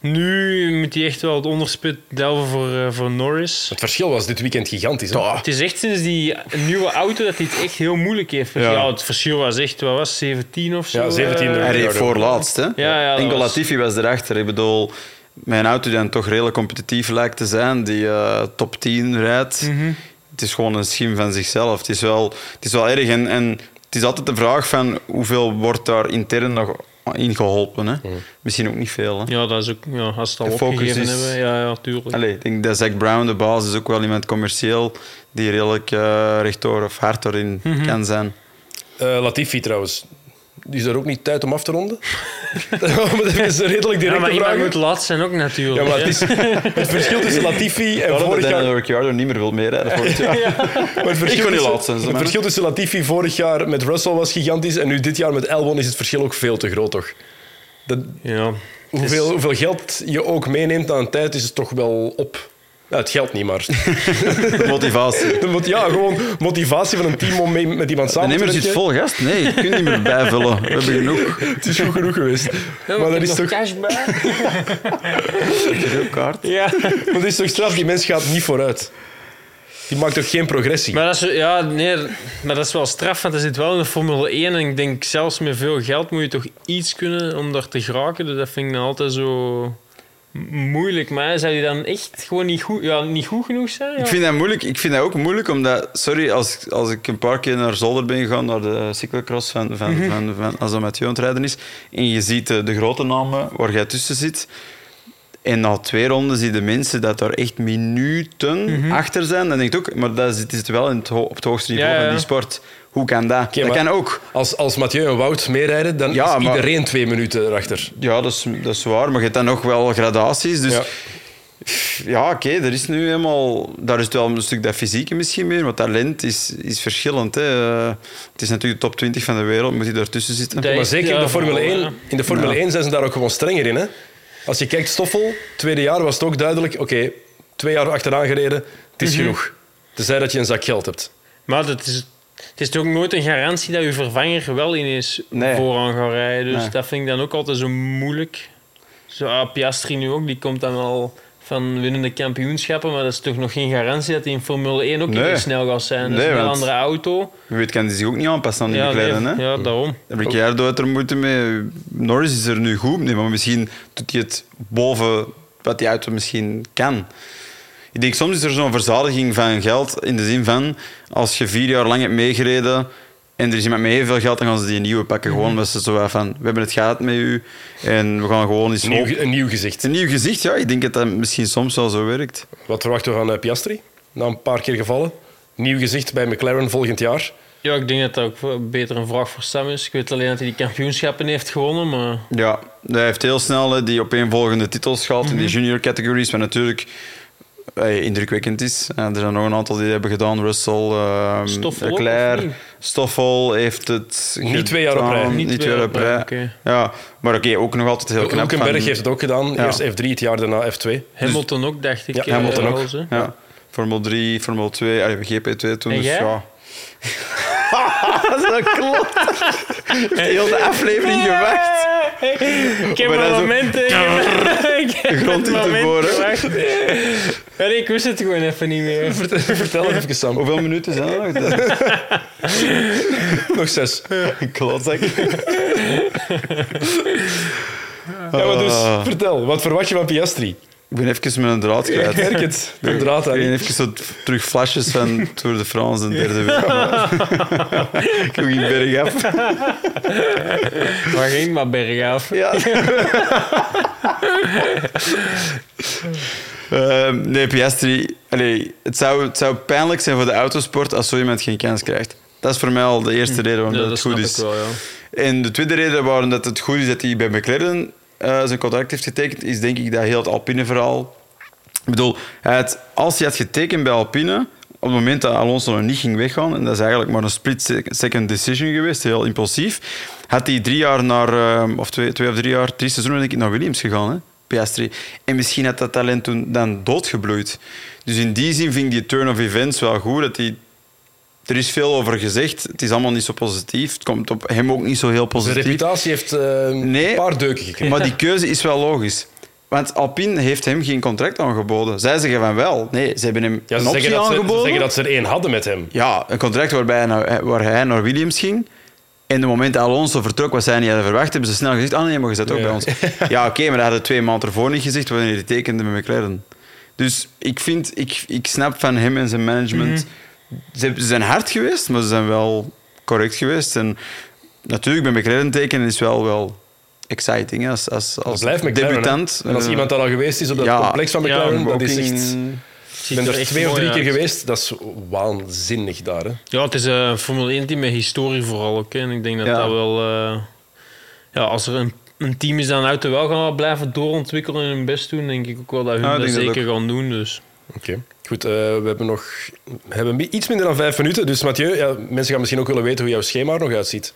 Nu moet hij echt wel het onderspit delven voor, eh, voor Norris. Het verschil was dit weekend gigantisch. Hè? Het is echt sinds die nieuwe auto dat hij het echt heel moeilijk heeft. Ja, Ja. het verschil was echt, wat was het, 17 of zo? Ja, 17 eh? er- Hij reed Ja, voor laatst, hè? ja, Enkel was- Latifi was erachter. Ik bedoel, mijn auto die dan toch redelijk competitief lijkt te zijn, die eh, top 10 rijdt, Mhm. het is gewoon een schim van zichzelf. Het is wel, het is wel erg. En, en het is altijd de vraag van hoeveel wordt daar intern nog in geholpen. Hè? Misschien ook niet veel. Hè? Ja, dat is ook... Ja, als het al De focus opgegeven is- hebben. Ja, ja, tuurlijk. Allee, ik denk dat Zack Brown, de baas, is ook wel iemand commercieel die redelijk eh rechtdoor of hard erin Mhm. kan zijn. Eh, Latifi trouwens. Is er ook niet tijd om af te ronden? [LAUGHS] maar dat is een redelijk Ja, directe maar vraag. moet laat zijn ook natuurlijk. Ja, maar het, is, het verschil tussen Latifi en Daarom vorig jaar... Ricciardo niet meer wil meerijden vorig [LAUGHS] jaar. Maar het verschil, tussen, laat zijn, het verschil tussen Latifi vorig jaar met Russell was gigantisch en nu dit jaar met Albon is het verschil ook veel te groot, toch? Dat, Ja. hoeveel, hoeveel geld je ook meeneemt aan een tijd, is het toch wel op. Ja, het geld niet, maar... [LAUGHS] Motivatie. De mot- ja, gewoon motivatie van een team om mee met iemand De samen te nummer zit werken. vol gast. Nee, je kunt niet meer [LAUGHS] bijvullen. We hebben genoeg. Het is goed genoeg geweest. maar dat is, toch, cash bij? [LAUGHS] kaart. Ja. maar dat is toch straf, die mens gaat niet vooruit. Die maakt toch geen progressie? Maar dat is, ja, nee, maar dat is wel straf, want er zit wel in de Formule 1 en ik denk zelfs met veel geld moet je toch iets kunnen om daar te geraken. Dus dat vind ik dan altijd zo moeilijk. Maar zou je dan echt gewoon niet goed, ja, niet goed genoeg zijn? Ja. Ik vind dat moeilijk. Ik vind dat ook moeilijk, omdat... Sorry, als, als ik een paar keer naar Zolder ben gegaan, naar de cyclocross van, van, van, van, als dat Mathieu aan het rijden is, en je ziet de, de grote namen waar jij tussen zit, en na twee ronden zie je de mensen dat daar echt minuten achter zijn, dan denk ik ook, maar dat zit, zit wel in het op het hoogste niveau Ja, ja. van die sport. Hoe kan dat? Dat kan ook. Als, als Mathieu en Wout meerijden, dan Ja, is maar- iedereen twee minuten erachter. Ja, dat is, dat is waar, maar je hebt dan nog wel gradaties. Dus Ja. ja, oké, er is nu helemaal... Daar is het wel een stuk dat fysieke misschien meer, maar talent is, is verschillend. Hè. Eh, het is natuurlijk de top 20 van de wereld, moet hij daartussen zitten. Dat- Maar zeker in de Formule vooral, 1, ja. in de Formule Ja. 1 zijn ze daar ook gewoon strenger in. Hè? Als je kijkt, Stoffel, tweede jaar was het ook duidelijk. Oké, twee jaar achteraan gereden, het is genoeg. Tenzij dat je een zak geld hebt. Maar het is, het is toch ook nooit een garantie dat je vervanger wel ineens Nee. vooraan gaat rijden. Dus Nee. dat vind ik dan ook altijd zo moeilijk. Zo, ah, Piastri nu ook, die komt dan wel van winnende kampioenschappen, maar dat is toch nog geen garantie dat hij in Formule 1 ook Nee. even snel gaat zijn. Dat is Nee, een andere auto. Wie weet kan hij zich ook niet aanpassen aan die Ja, nee, hè? ja, daarom. Ricciardo had er moeite mee. Norris is er nu goed mee, maar misschien doet hij het boven wat die auto misschien kan. Ik denk, soms is er zo'n verzadiging van geld in de zin van als je vier jaar lang hebt meegereden en er is iemand met heel veel geld, dan gaan ze die nieuwe pakken. Gewoon omdat ze zo van, we hebben het gehad met u en we gaan gewoon eens Een nieuw, een nieuw gezicht. Een nieuw gezicht, ja. Ik denk dat dat misschien soms wel zo werkt. Wat verwachten we van eh, Piastri? Na een paar keer gevallen. Nieuw gezicht bij McLaren volgend jaar. Ja, ik denk dat dat ook beter een vraag voor Sam is. Ik weet alleen dat hij die kampioenschappen heeft gewonnen, maar... Ja, hij heeft heel snel hè, die opeenvolgende titels gehaald in die Mhm. junior categories, wat natuurlijk eh, indrukwekkend is. En er zijn nog een aantal die dat hebben gedaan. Russell, ehm Stoffel Leclerc? Stoffel heeft het Niet twee jaar op rij. Niet Niet twee jaar op rij. Ja, maar oké, ook nog altijd heel knap. Hulkenberg van- heeft het ook gedaan. Ja. Eerst F3, het jaar daarna F2. Hamilton ook, dacht ik. Ja, eh, Hamilton ook. Ja, Formule 3, Formule 2, allee, GP2 toen. En Dus jij? ja. [LAUGHS] dat klopt. De hele aflevering gewacht. Ik heb Maar een dat is ook- moment... [LAUGHS] Ik heb grond in te boren. ik wist het gewoon even niet meer. [LAUGHS] Vertel, even, Sam. Hoeveel minuten zijn er nog? Nog zes. Klotzak. Ja, maar dus, Ah. vertel. Wat verwacht je van Piastri? Ik ben even met een draad Ik kwijt. merk het. De draad Ik aan. ben even zo terug flashes van Tour de France, de derde week. [LAUGHS] Hoe ging bergaf? Waar ging maar bergaf? Ja. [LAUGHS] Ehm, nee, Piastri... Allee, het, zou, het zou pijnlijk zijn voor de autosport als zo iemand geen kans krijgt. Dat is voor mij al de eerste reden waarom Ja, dat dat het goed snap is. ik wel, ja. En de tweede reden waarom dat het goed is dat hij bij McLaren eh, zijn contract heeft getekend, is denk ik dat heel het Alpine-verhaal. Ik bedoel, hij had, als hij had getekend bij Alpine, op het moment dat Alonso nog niet ging weggaan, en dat is eigenlijk maar een split-second decision geweest, heel impulsief, had hij drie jaar naar, eh, of twee, twee of drie jaar, drie seizoenen denk ik, naar Williams gegaan, hè, Piastri. En misschien had dat talent toen dan doodgebloeid. Dus in die zin vind ik die turn of events wel goed, dat hij er is veel over gezegd. Het is allemaal niet zo positief. Het komt op hem ook niet zo heel positief. reputatie heeft eh, Nee. een paar deuken gekregen. Maar die keuze is wel logisch. Want Alpine heeft hem geen contract aangeboden. Zij zeggen van wel. Nee, ze hebben hem Ja, ze, een optie zeggen dat ze, ze aangeboden. zeggen dat ze er één hadden met hem. Ja, een contract waarbij hij naar, waar hij naar Williams ging. En de moment dat Alonso vertrok, wat zij niet hadden verwacht, hebben ze snel gezegd: Ah nee, maar je ook Ja. bij ons. [LAUGHS] Ja, oké, maar dat hadden twee maanden ervoor niet gezegd wanneer hij tekende met McLaren. Dus ik vind, ik, ik snap van hem en zijn management. ze, ze zijn hard geweest, maar ze zijn wel correct geweest. En natuurlijk, bij McLaren tekenen is wel, wel exciting hè, als, als, als hè. debutant. En als Eh, iemand daar al geweest is op dat ja. complex van McLaren, Ja, dat is echt... Ik ben er echt twee of drie keer uit. geweest. Dat is waanzinnig daar. Hè. Ja, het is eh, een Formule 1 team met historie vooral ook. hè. En ik denk dat Ja. dat wel... eh, ja, als er een, een team is dat een auto wel gaan blijven doorontwikkelen en hun best doen, denk ik ook wel dat hun dat dat zeker gaan doen. Dus. Oké. Goed, eh, we hebben nog we hebben iets minder dan vijf minuten. Dus Mathieu, ja, mensen gaan misschien ook willen weten hoe jouw schema er nog uitziet.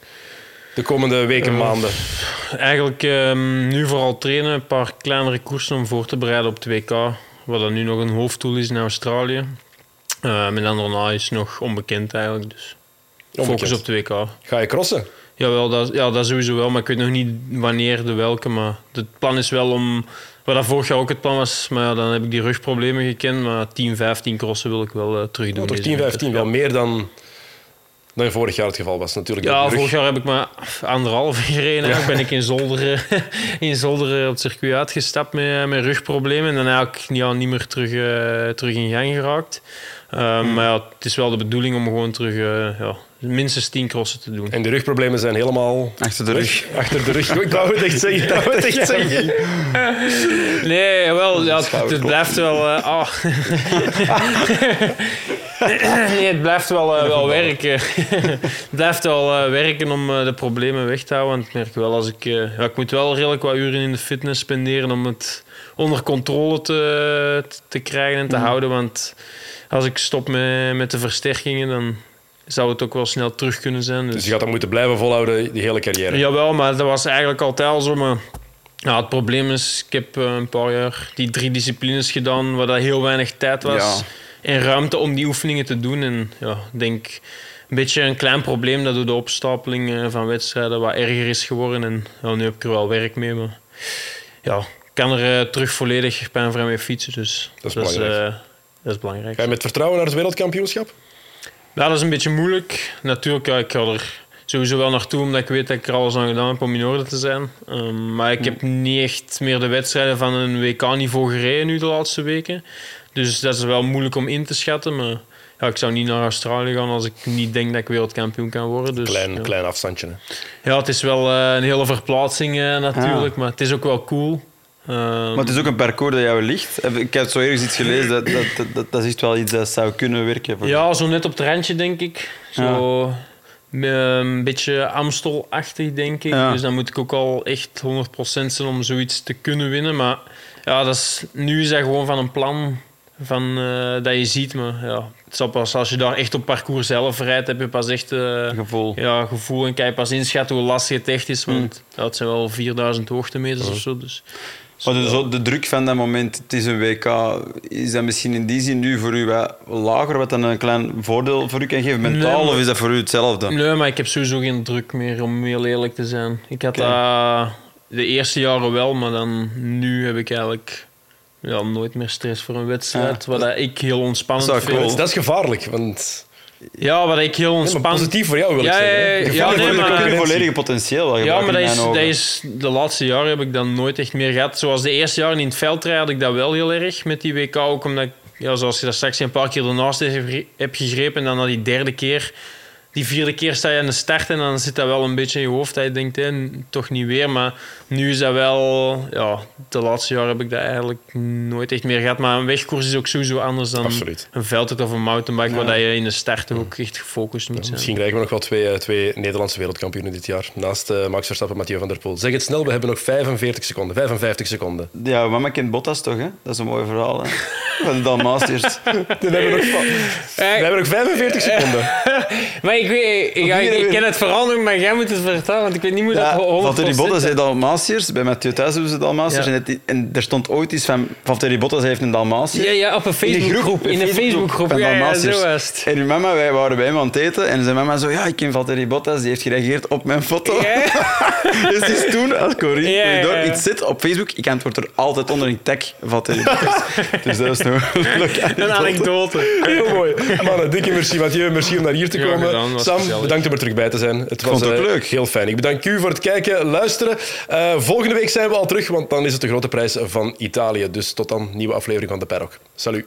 De komende weken, maanden. Eigenlijk ehm, nu vooral trainen, een paar kleinere koersen om voor te bereiden op het WK. Wat dan nu nog een hoofddoel is in Australië. Eh en dan daarna is nog onbekend eigenlijk. Dus Onbekend. focus op het WK. Ga je crossen? Jawel, dat, ja, dat sowieso wel, maar ik weet nog niet wanneer, de welke. Maar het plan is wel om, wat dat vorig jaar ook het plan was, maar ja, dan heb ik die rugproblemen gekend. Maar 10, 15 crossen wil ik wel eh terug doen. Ja, toch deze 10, winter. 15, wel meer dan, dan vorig jaar het geval was natuurlijk. Ja, vorig jaar heb ik maar anderhalf [LAUGHS] gereden. Eigenlijk ben ik in Zolderen, [LAUGHS] in Zolderen op het circuit uitgestapt met, met rugproblemen. En dan eigenlijk ja, niet meer terug, eh, terug in gang geraakt. Uh, Maar ja, het is wel de bedoeling om gewoon terug eh, ja, minstens 10 crossen te doen. En de rugproblemen zijn helemaal Achter de rug. achter de rug. Ik wou het echt zeggen. [LAUGHS] Ik wou het echt zeggen. Nee, wel, ja, het, het blijft wel. eh, ah. Nee, het blijft wel, eh, wel werken. [LAUGHS] het blijft wel eh, werken om eh, de problemen weg te houden. Want ik merk wel als ik. ja, ik moet wel redelijk wat uren in de fitness spenderen om het onder controle te, te krijgen en te houden. Want als ik stop met, met de versterkingen, dan zou het ook wel snel terug kunnen zijn. Dus je gaat dat moeten blijven volhouden, die hele carrière. Jawel, maar dat was eigenlijk altijd al zo. Maar het probleem is, ik heb een paar jaar die drie disciplines gedaan waar dat heel weinig tijd was Ja. En ruimte om die oefeningen te doen. En ja, ik denk een beetje een klein probleem dat door de opstapeling eh, van wedstrijden wat erger is geworden. En ja, nu heb ik er wel werk mee, maar ja, ik kan er eh, terug volledig pijnvrij mee fietsen. Dus Dat is belangrijk. eh, dat is belangrijk. Ga je met vertrouwen naar het wereldkampioenschap? Ja, dat is een beetje moeilijk. Natuurlijk, ja, ik ga er sowieso wel naartoe, omdat ik weet dat ik er alles aan gedaan heb om in orde te zijn. Um, maar ik heb niet echt meer de wedstrijden van een WK-niveau gereden nu de laatste weken. Dus dat is wel moeilijk om in te schatten. Maar ja, ik zou niet naar Australië gaan als ik niet denk dat ik wereldkampioen kan worden. Dus, Klein, ja. klein afstandje. Hè. Ja, het is wel eh, een hele verplaatsing eh, natuurlijk, maar het is ook wel cool. Ehm, Maar het is ook een parcours dat jou ligt. Ik heb zo ergens iets gelezen, dat, dat, dat, dat, dat is echt wel iets dat zou kunnen werken. Voor ja, zo net op het randje, denk ik. Zo een beetje Amstel-achtig, denk ik. Ja. Dus dan moet ik ook al echt 100% zijn om zoiets te kunnen winnen. Maar ja, dat is, nu is dat gewoon van een plan van, eh, dat je ziet. Maar ja, het zal pas als je daar echt op parcours zelf rijdt, heb je pas echt... eh, gevoel. ja, gevoel en kan je pas inschatten hoe lastig het echt is. Want ja, het zijn wel 4000 hoogtemeters of zo. Dus. Maar de, zo, de druk van dat moment, het is een WK, is dat misschien in die zin nu voor u wat lager, wat dan een klein voordeel voor u kan geven, mentaal, Nee, of is dat voor u hetzelfde? Nee, maar ik heb sowieso geen druk meer, om heel eerlijk te zijn. Ik had dat de eerste jaren wel, maar dan nu heb ik eigenlijk ja, nooit meer stress voor een wedstrijd. Ja. Wat dat ik heel ontspannend Dat vind. cool. Dat is gevaarlijk, want... Ja, wat ik heel ontspannend positief voor jou wil ik Ja, zeggen. ja, ja, nee, maar- je volledige potentieel wel Ja, maar dat is, dat is, de laatste jaren heb ik dat nooit echt meer gehad. Zoals de eerste jaren in het veldrijden had ik dat wel heel erg met die WK. Ook omdat, ik, ja, zoals je dat straks een paar keer ernaast hebt gegrepen. En dan na die derde keer, die vierde keer sta je aan de start. En dan zit dat wel een beetje in je hoofd. Dat je denkt, hé, toch niet weer. Maar nu is dat wel... Ja, de laatste jaren heb ik dat eigenlijk nooit echt meer gehad. Maar een wegkoers is ook sowieso anders dan Absoluut. een veldrit of een mountainbike. Waar dat je in de start ook echt gefocust moet zijn. Misschien krijgen we nog wel twee, eh, twee Nederlandse wereldkampioenen dit jaar. Naast eh, Max Verstappen en Mathieu van der Poel. Zeg het snel, we hebben nog 45 seconden. 55 seconden. Ja, mama kent Bottas toch, hè? Dat is een mooi verhaal, hè? Van de Dalmatiërs. [LAUGHS] Dan hebben we nog, we hebben nog [LAUGHS] 45 seconden. [LAUGHS] Maar ik, weet, ik, ik, ik ken het verhaal nog, maar jij moet het vertellen, want ik weet niet hoe Ja, dat 100% Valtteri Bottas heeft Dalmatiërs. Bij Mathieu thuis hebben ze Dalmatiërs. Ja. En, het- en er stond ooit iets van... Valtteri Bottas heeft een Dalmatiër. Ja, ja, op een Facebookgroep. In een Facebookgroep. van Ja, ja, zo was het. En uw mama, wij waren bij hem aan het eten. En zijn mama zo... Ja, ik ken Valtteri Bottas. Die heeft gereageerd op mijn foto. Ja. [LAUGHS] dus die is toen, als ja, Corridor ja. iets zit op Facebook, ik antwoord er altijd onder een tag Valtteri Bottas. [LAUGHS] dus dat is nog een Een anekdote. Heel mooi. Mannen, dikke merci Mathieu. Merci om naar hier te komen. Was Sam, gezellig. bedankt om er terug bij te zijn. Het was vond het ook eh, leuk. heel fijn. Ik bedank u voor het kijken, luisteren. Eh, volgende week zijn we al terug, want dan is het de grote prijs van Italië. Dus tot dan, nieuwe aflevering van de Perrock. Salut.